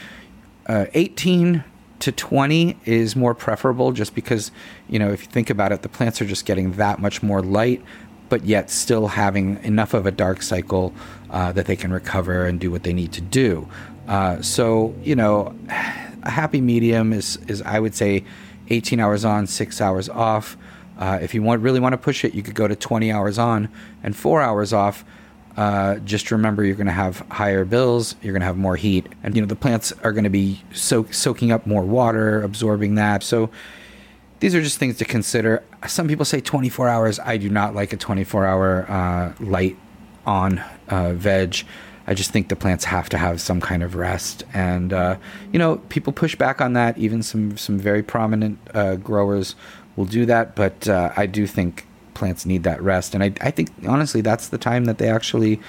Uh, 18 to 20 is more preferable just because, you know, if you think about it, the plants are just getting that much more light, but yet still having enough of a dark cycle uh, that they can recover and do what they need to do. Uh, so, you know, a happy medium is, is I would say, 18 hours on, six hours off. Uh, if you want really want to push it, you could go to 20 hours on and four hours off. Uh, just remember, you're going to have higher bills. You're going to have more heat, and you know the plants are going to be so- soaking up more water, absorbing that. So these are just things to consider. Some people say 24 hours. I do not like a 24 hour uh, light on uh, veg. I just think the plants have to have some kind of rest, and uh, you know people push back on that. Even some some very prominent uh, growers will do that, but uh, I do think plants need that rest, and I I think honestly that's the time that they actually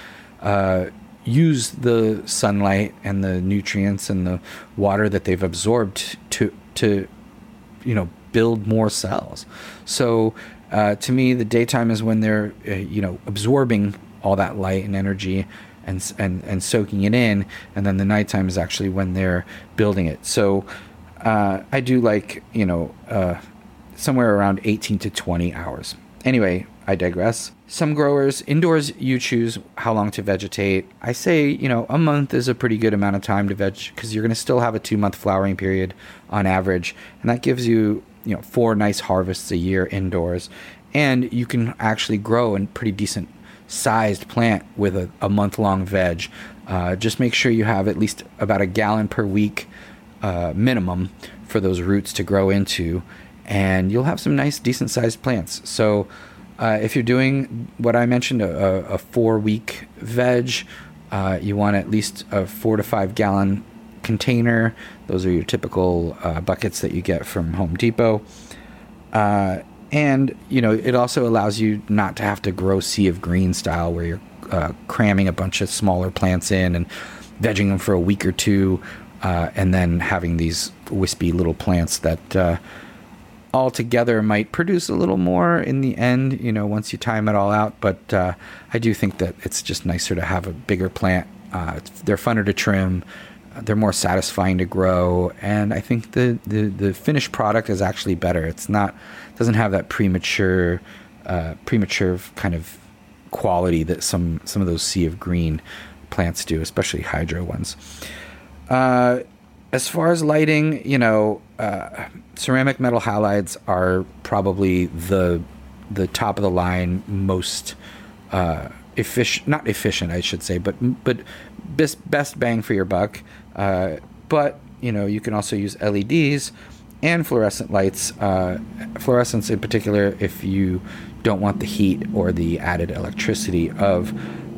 uh, use the sunlight and the nutrients and the water that they've absorbed to to you know build more cells. So uh, to me, the daytime is when they're uh, you know absorbing all that light and energy and and and soaking it in, and then the nighttime is actually when they're building it. So uh, I do like you know uh, somewhere around 18 to 20 hours. Anyway, I digress. Some growers indoors you choose how long to vegetate. I say you know a month is a pretty good amount of time to veg because you're going to still have a two month flowering period on average, and that gives you you know four nice harvests a year indoors, and you can actually grow a pretty decent sized plant with a, a month long veg. Uh, just make sure you have at least about a gallon per week uh, minimum for those roots to grow into, and you'll have some nice, decent sized plants. So, uh, if you're doing what I mentioned, a, a four week veg, uh, you want at least a four to five gallon container. Those are your typical uh, buckets that you get from Home Depot. Uh, and you know it also allows you not to have to grow sea of green style where you're uh, cramming a bunch of smaller plants in and vegging them for a week or two uh, and then having these wispy little plants that all together might produce a little more in the end you know once you time it all out but uh, i do think that it's just nicer to have a bigger plant. Uh, they're funner to trim they're more satisfying to grow and i think the, the, the finished product is actually better. It's not doesn't have that premature uh, premature kind of quality that some some of those sea of green plants do especially hydro ones. Uh, as far as lighting you know uh, ceramic metal halides are probably the the top of the line most uh, efficient not efficient i should say but but best best bang for your buck uh, but you know you can also use LEDs and fluorescent lights. Uh, fluorescence in particular, if you don't want the heat or the added electricity of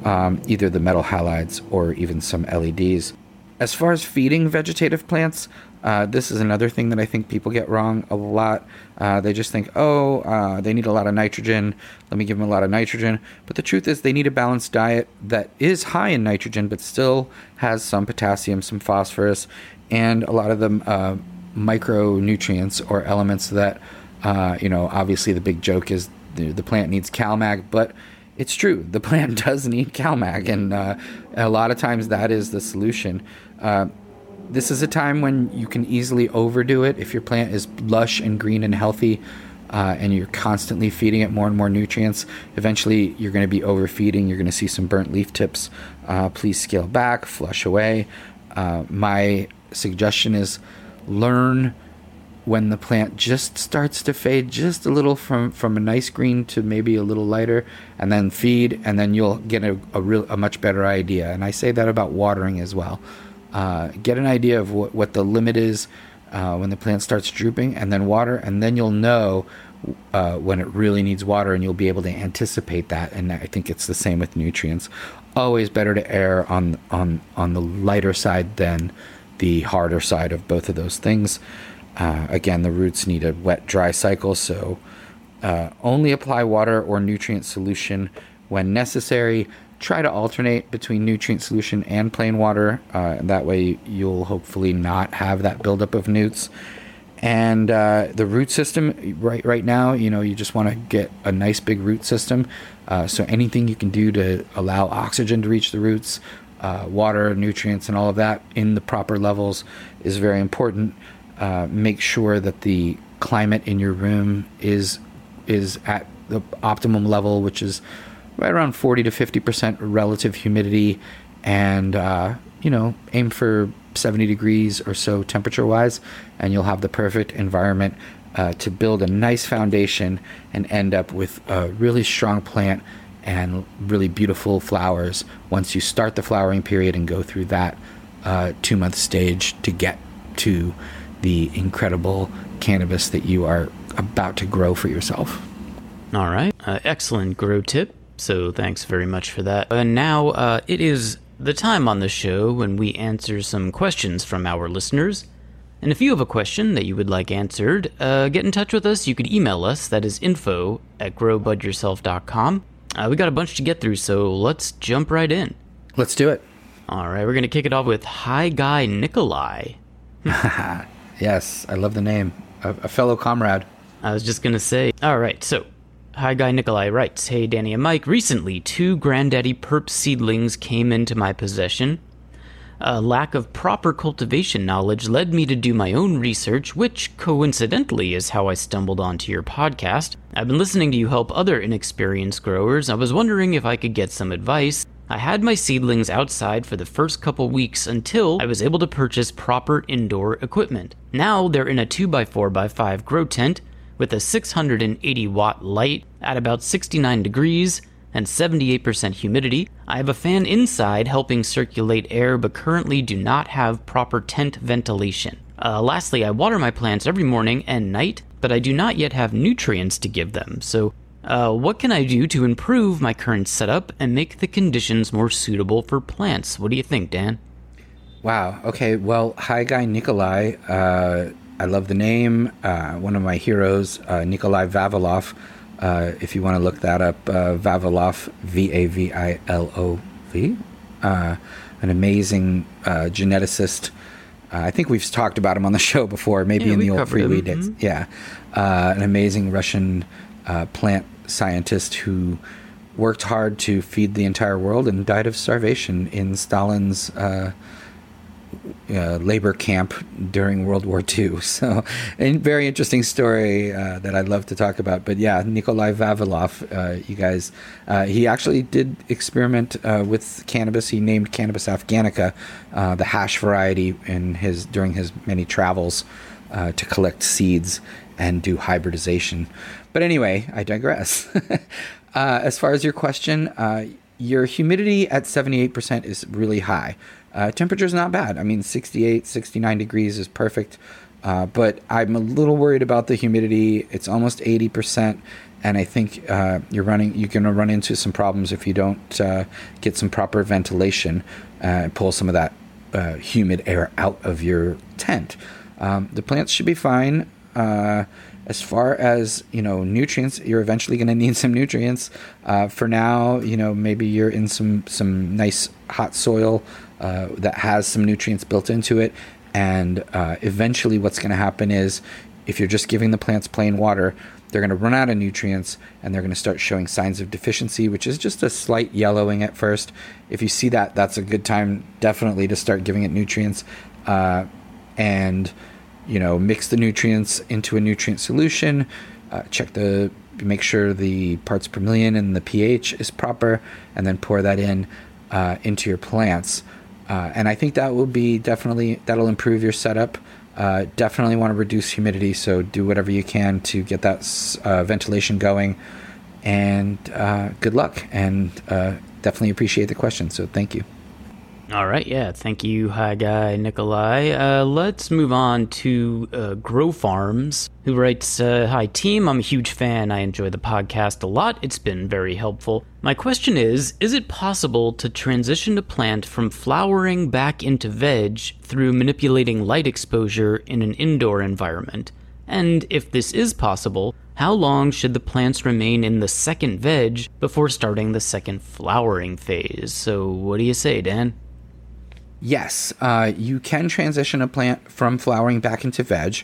um, either the metal halides or even some LEDs. As far as feeding vegetative plants, uh, this is another thing that I think people get wrong a lot. Uh, they just think, oh, uh, they need a lot of nitrogen. Let me give them a lot of nitrogen. But the truth is, they need a balanced diet that is high in nitrogen, but still has some potassium, some phosphorus, and a lot of the uh, micronutrients or elements that, uh, you know, obviously the big joke is the, the, plant needs CalMag, but it's true. The plant does need CalMag, and uh, a lot of times that is the solution this is a time when you can easily overdo it. If your plant is lush and green and healthy uh, and you're constantly feeding it more and more nutrients eventually you're going to be overfeeding. You're going to see some burnt leaf tips. Uh, please scale back flush away. Uh, my suggestion is learn when the plant just starts to fade just a little from, from a nice green to maybe a little lighter and then feed and then you'll get a, a real a much better idea. And i say that about watering as well uh, get an idea of what, what the limit is uh, when the plant starts drooping, and then water, and then you'll know uh, when it really needs water, and you'll be able to anticipate that. And I think it's the same with nutrients. Always better to err on on on the lighter side than the harder side of both of those things. Uh, again, the roots need a wet dry cycle, so uh, only apply water or nutrient solution when necessary try to alternate between nutrient solution and plain water. Uh, that way, you'll hopefully not have that buildup of newts. And uh, the root system, right right now, you know, you just want to get a nice big root system. Uh, so anything you can do to allow oxygen to reach the roots, uh, water, nutrients, and all of that in the proper levels is very important. Uh, make sure that the climate in your room is is at the optimum level, which is right around 40 to 50% relative humidity and uh, you know aim for 70 degrees or so temperature wise and you'll have the perfect environment uh, to build a nice foundation and end up with a really strong plant and really beautiful flowers once you start the flowering period and go through that uh, two month stage to get to the incredible cannabis that you are about to grow for yourself. All right. Uh, excellent grow tip. So thanks very much for that. And now uh, it is the time on the show when we answer some questions from our listeners. And if you have a question that you would like answered, uh, get in touch with us. You could email us. That is info at growbudyourself.com. Uh, we got a bunch to get through, so let's jump right in. Let's do it. All right, we're going to kick it off with Hi Guy Nikolai. yes, I love the name. A, a fellow comrade. I was just going to say, all right, so Hi Guy Nikolai writes Hey Danny and Mike, recently two Granddaddy Purp seedlings came into my possession. A lack of proper cultivation knowledge led me to do my own research, which coincidentally is how I stumbled onto your podcast. I've been listening to you help other inexperienced growers. I was wondering if I could get some advice. I had my seedlings outside for the first couple weeks until I was able to purchase proper indoor equipment. Now they're in a 2x4x5 grow tent with a 680 watt light at about 69 degrees and 78% humidity. I have a fan inside helping circulate air, but currently do not have proper tent ventilation. Uh, lastly, I water my plants every morning and night, but I do not yet have nutrients to give them. So, uh, what can I do to improve my current setup and make the conditions more suitable for plants? What do you think, Dan? Wow. Okay. Well, hi, guy Nikolai. Uh, I love the name. Uh, one of my heroes, uh, Nikolai Vavilov. Uh, if you want to look that up, uh, Vavilov, V A V I L O V, uh, an amazing geneticist. I think we've talked about him on the show before, maybe yeah, in the old freeway days. Mm-hmm. Yeah, an amazing Russian plant scientist who worked hard to feed the entire world and died of starvation in Stalin's uh, labor camp during World War II. So, a very interesting story uh, that I'd love to talk about. But yeah, Nikolai Vavilov, uh, you guys, uh, he actually did experiment uh, with cannabis. He named cannabis afghanica, the hash variety, in his during his many travels to collect seeds and do hybridization. But anyway, I digress. as far as your question, your humidity at 78% is really high. Uh, Temperature is not bad. I mean, 68, 69 degrees is perfect. Uh, but I'm a little worried about the humidity. It's almost 80%. And I think uh, you're running. You're going to run into some problems if you don't uh, get some proper ventilation and pull some of that humid air out of your tent. Um, the plants should be fine. Uh, as far as you know, nutrients, you're eventually going to need some nutrients. Uh, for now, you know, maybe you're in some some nice hot soil uh, that has some nutrients built into it, and uh, eventually, what's going to happen is, if you're just giving the plants plain water, they're going to run out of nutrients and they're going to start showing signs of deficiency, which is just a slight yellowing at first. If you see that, that's a good time definitely to start giving it nutrients. Uh, and you know, mix the nutrients into a nutrient solution, uh, check the, make sure the parts per million and the pH is proper, and then pour that in uh, into your plants. Uh, and I think that will be definitely, that'll improve your setup. Uh, definitely want to reduce humidity, so do whatever you can to get that uh, ventilation going. And uh, good luck, and definitely appreciate the question. So thank you. All right, yeah, thank you, hi guy Nikolai. Uh, let's move on to uh, Grow Farms, who writes, uh, "Hi team, I'm a huge fan. I enjoy the podcast a lot. It's been very helpful. My question is: Is it possible to transition a plant from flowering back into veg through manipulating light exposure in an indoor environment? And if this is possible, how long should the plants remain in the second veg before starting the second flowering phase? So, what do you say, Dan?" Yes, uh, you can transition a plant from flowering back into veg.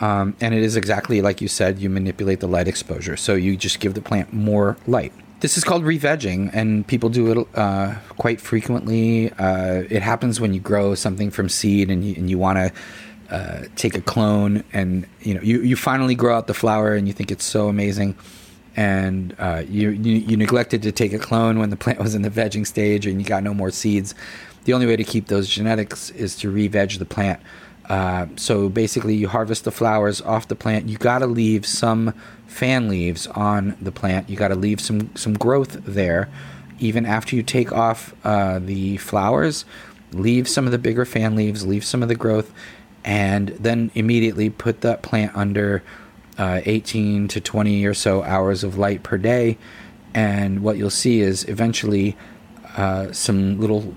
Um, and it is exactly like you said, you manipulate the light exposure. So you just give the plant more light. This is called revegging, and people do it uh, quite frequently. Uh, it happens when you grow something from seed and you, and you want to uh, take a clone, and you know you, you finally grow out the flower, and you think it's so amazing, and uh, you, you you neglected to take a clone when the plant was in the vegging stage, and you got no more seeds the only way to keep those genetics is to re-veg the plant. Uh, so basically, you harvest the flowers off the plant. You got to leave some fan leaves on the plant. You got to leave some some growth there, even after you take off uh, the flowers. Leave some of the bigger fan leaves. Leave some of the growth, and then immediately put that plant under uh, 18 to 20 or so hours of light per day. And what you'll see is eventually uh, some little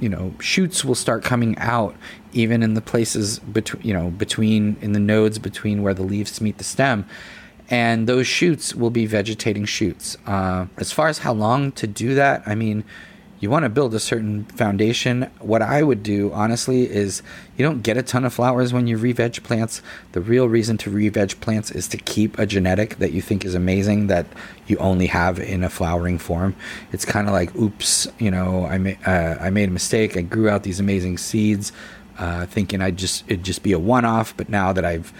you know shoots will start coming out even in the places between you know between in the nodes between where the leaves meet the stem. And those shoots will be vegetating shoots. Uh, as far as how long to do that i mean you want to build a certain foundation. What I would do, honestly, is you don't get a ton of flowers when you re-veg plants. The real reason to re-veg plants is to keep a genetic that you think is amazing that you only have in a flowering form. It's kind of like, oops, you know, I, ma- uh, I made a mistake. I grew out these amazing seeds, uh, thinking I'd just it'd just be a one-off. But now that I've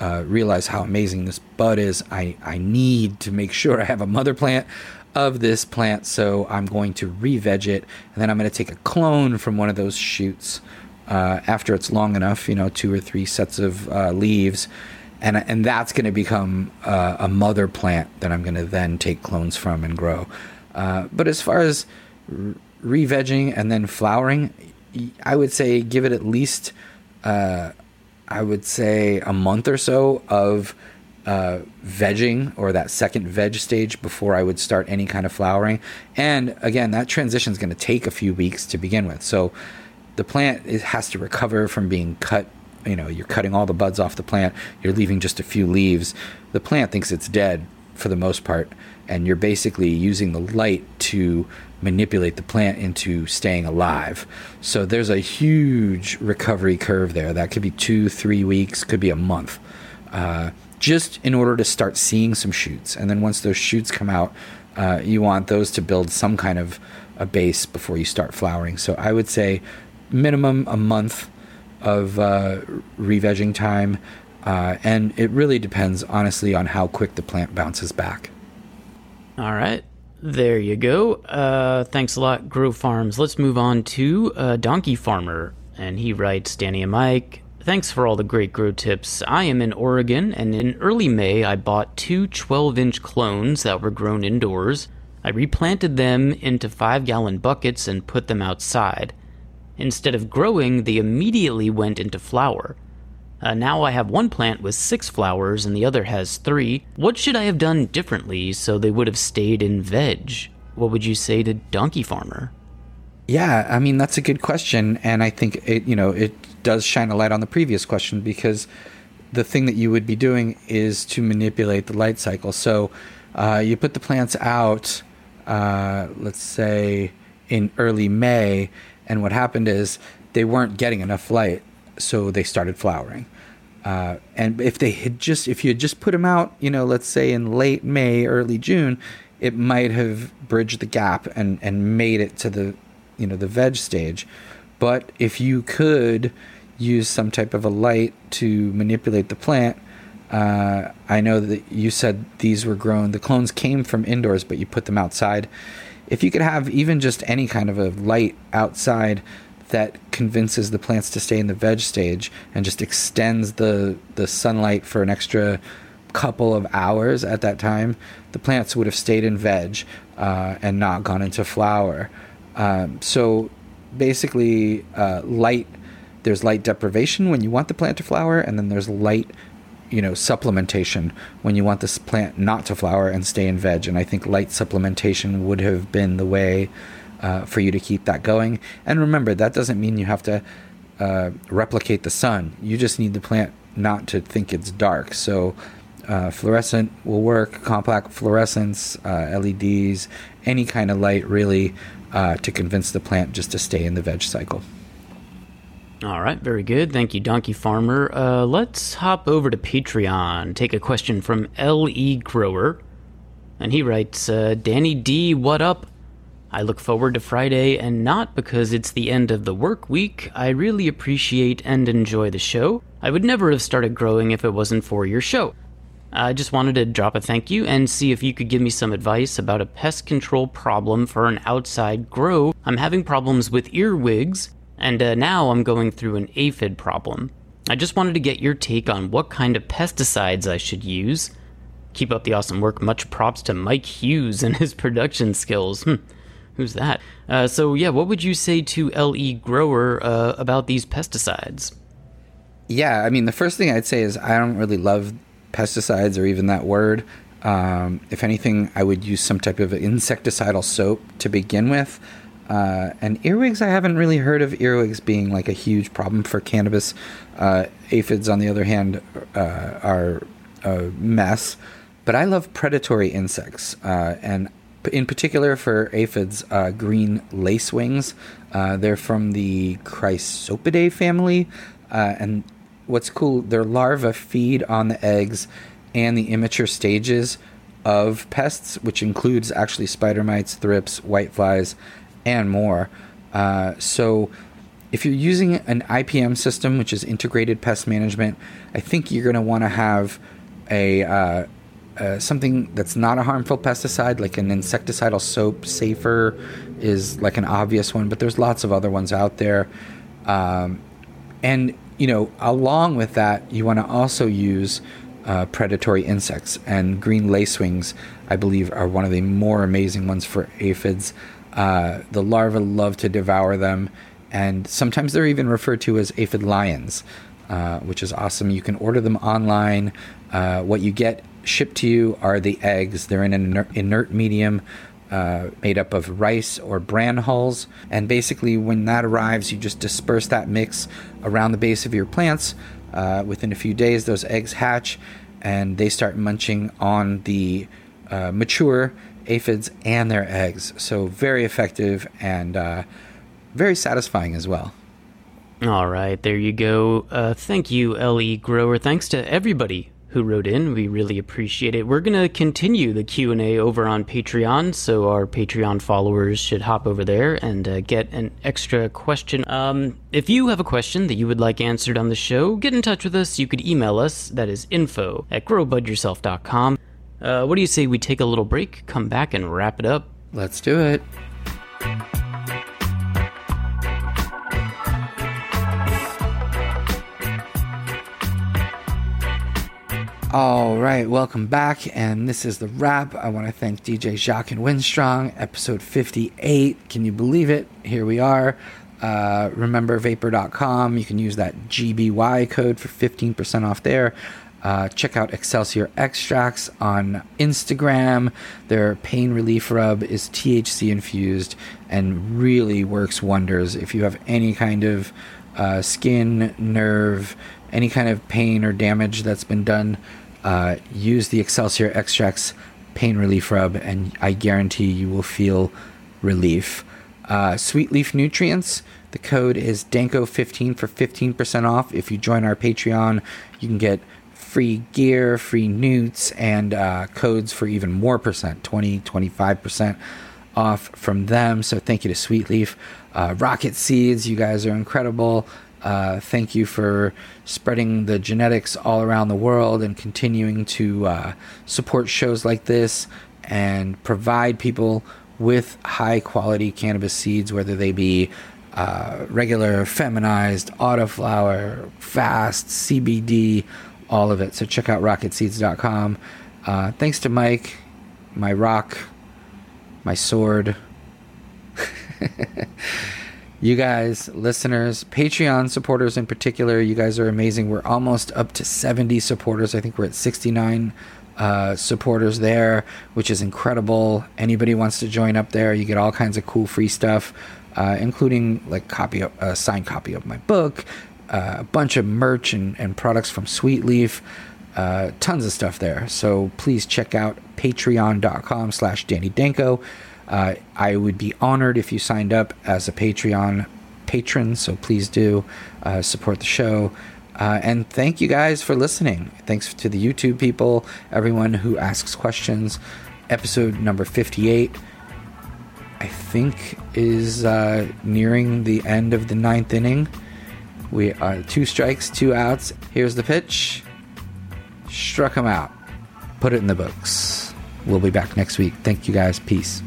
uh, realized how amazing this bud is, I, I need to make sure I have a mother plant of this plant. So I'm going to re-veg it, and then I'm going to take a clone from one of those shoots uh, after it's long enough, you know, two or three sets of uh, leaves, and and that's going to become uh, a mother plant that I'm going to then take clones from and grow. Uh, but as far as re-vegging and then flowering, I would say give it at least, uh, I would say a month or so of uh, vegging or that second veg stage before I would start any kind of flowering. And again, that transition is going to take a few weeks to begin with. So the plant has to recover from being cut. You know, you're cutting all the buds off the plant, you're leaving just a few leaves. The plant thinks it's dead for the most part, and you're basically using the light to manipulate the plant into staying alive. So there's a huge recovery curve there. That could be two, three weeks, could be a month. Uh, just in order to start seeing some shoots. And then once those shoots come out, uh, you want those to build some kind of a base before you start flowering. So I would say minimum a month of uh, revegging time. Uh, and it really depends, honestly, on how quick the plant bounces back. All right. There you go. Uh, thanks a lot, Grow Farms. Let's move on to uh, Donkey Farmer. And he writes Danny and Mike, Thanks for all the great grow tips. I am in Oregon, and in early May, I bought two 12 inch clones that were grown indoors. I replanted them into 5 gallon buckets and put them outside. Instead of growing, they immediately went into flower. Uh, now I have one plant with six flowers and the other has three. What should I have done differently so they would have stayed in veg? What would you say to Donkey Farmer? Yeah, I mean that's a good question, and I think it you know it does shine a light on the previous question because the thing that you would be doing is to manipulate the light cycle. So uh, you put the plants out, uh, let's say in early May, and what happened is they weren't getting enough light, so they started flowering. Uh, and if they had just, if you had just put them out, you know, let's say in late May, early June, it might have bridged the gap and and made it to the, you know, the veg stage. But if you could use some type of a light to manipulate the plant, uh, I know that you said these were grown. The clones came from indoors, but you put them outside. If you could have even just any kind of a light outside that convinces the plants to stay in the veg stage and just extends the the sunlight for an extra couple of hours at that time, the plants would have stayed in veg uh, and not gone into flower. Um, so basically, uh, light there's light deprivation when you want the plant to flower, and then there's light, you know, supplementation when you want this plant not to flower and stay in veg. And I think light supplementation would have been the way uh, for you to keep that going. And remember, that doesn't mean you have to uh, replicate the sun. You just need the plant not to think it's dark. So. Uh, fluorescent will work, compact fluorescence, uh, LEDs, any kind of light really uh, to convince the plant just to stay in the veg cycle. All right, very good. Thank you, Donkey Farmer. Uh, let's hop over to Patreon. Take a question from L.E. Grower. And he writes uh, Danny D, what up? I look forward to Friday, and not because it's the end of the work week. I really appreciate and enjoy the show. I would never have started growing if it wasn't for your show. I just wanted to drop a thank you and see if you could give me some advice about a pest control problem for an outside grow. I'm having problems with earwigs and uh, now I'm going through an aphid problem. I just wanted to get your take on what kind of pesticides I should use. Keep up the awesome work. Much props to Mike Hughes and his production skills. Hmm. Who's that? Uh, so, yeah, what would you say to LE Grower uh, about these pesticides? Yeah, I mean, the first thing I'd say is I don't really love pesticides or even that word. Um, if anything, I would use some type of insecticidal soap to begin with. Uh, and earwigs, I haven't really heard of earwigs being like a huge problem for cannabis. Uh, aphids, on the other hand, uh, are a mess. But I love predatory insects, uh, and in particular for aphids, uh, green lacewings. Uh, they're from the Chrysopidae family, and what's cool, their larvae feed on the eggs and the immature stages of pests, which includes actually spider mites, thrips, whiteflies, and more. Uh, so, if you're using an IPM system, which is integrated pest management, I think you're going to want to have a uh, uh, something that's not a harmful pesticide, like an insecticidal soap. Safer is like an obvious one, but there's lots of other ones out there. Um, and you know, along with that, you want to also use uh, predatory insects, and green lacewings, I believe, are one of the more amazing ones for aphids. Uh, the larvae love to devour them, and sometimes they're even referred to as aphid lions, uh, which is awesome. You can order them online. Uh, what you get shipped to you are the eggs. They're in an inert, medium. Uh, made up of rice or bran hulls. And basically, when that arrives, you just disperse that mix around the base of your plants. Uh, within a few days, those eggs hatch and they start munching on the uh, mature aphids and their eggs. So, very effective and uh, very satisfying as well. All right, there you go. Uh, thank you, LE Grower. Thanks to everybody who wrote in. We really appreciate it. We're going to continue the Q&A over on Patreon, so our Patreon followers should hop over there and uh, get an extra question. Um, if you have a question that you would like answered on the show, get in touch with us. You could email us. That is info at growbudyourself.com. Uh, what do you say we take a little break, come back, and wrap it up? Let's do it. All right, welcome back, and this is the wrap. I want to thank DJ Jacques and Winstrong, episode 58. Can you believe it? Here we are. Uh, remember vapor.com. You can use that GBY code for 15% off there. Uh, check out Excelsior Extracts on Instagram. Their pain relief rub is THC infused and really works wonders. If you have any kind of uh, skin, nerve, any kind of pain or damage that's been done, uh, use the Excelsior Extracts pain relief rub, and I guarantee you will feel relief. Uh, Sweet Leaf Nutrients, the code is Danko15 for 15% off. If you join our Patreon, you can get free gear, free nutes, and uh, codes for even more percent 20, 25% off from them. So thank you to Sweet Leaf. Uh, Rocket Seeds, you guys are incredible. Uh, thank you for spreading the genetics all around the world and continuing to uh, support shows like this and provide people with high quality cannabis seeds, whether they be uh, regular, feminized, autoflower, fast, CBD, all of it. So check out rocketseeds.com. Uh, thanks to Mike, my rock, my sword. you guys, listeners, Patreon supporters in particular, you guys are amazing. We're almost up to 70 supporters. I think we're at 69 uh, supporters there, which is incredible. Anybody wants to join up there, you get all kinds of cool free stuff, uh, including like copy, of, a signed copy of my book, uh, a bunch of merch and, and products from Sweet Leaf. Uh, tons of stuff there. So please check out patreon.com slash Danny Danko. Uh, I would be honored if you signed up as a Patreon patron, so please do uh, support the show. Uh, and thank you guys for listening. Thanks to the YouTube people, everyone who asks questions. Episode number 58, I think, is uh, nearing the end of the ninth inning. We are two strikes, two outs. Here's the pitch. Struck him out. Put it in the books. We'll be back next week. Thank you guys. Peace.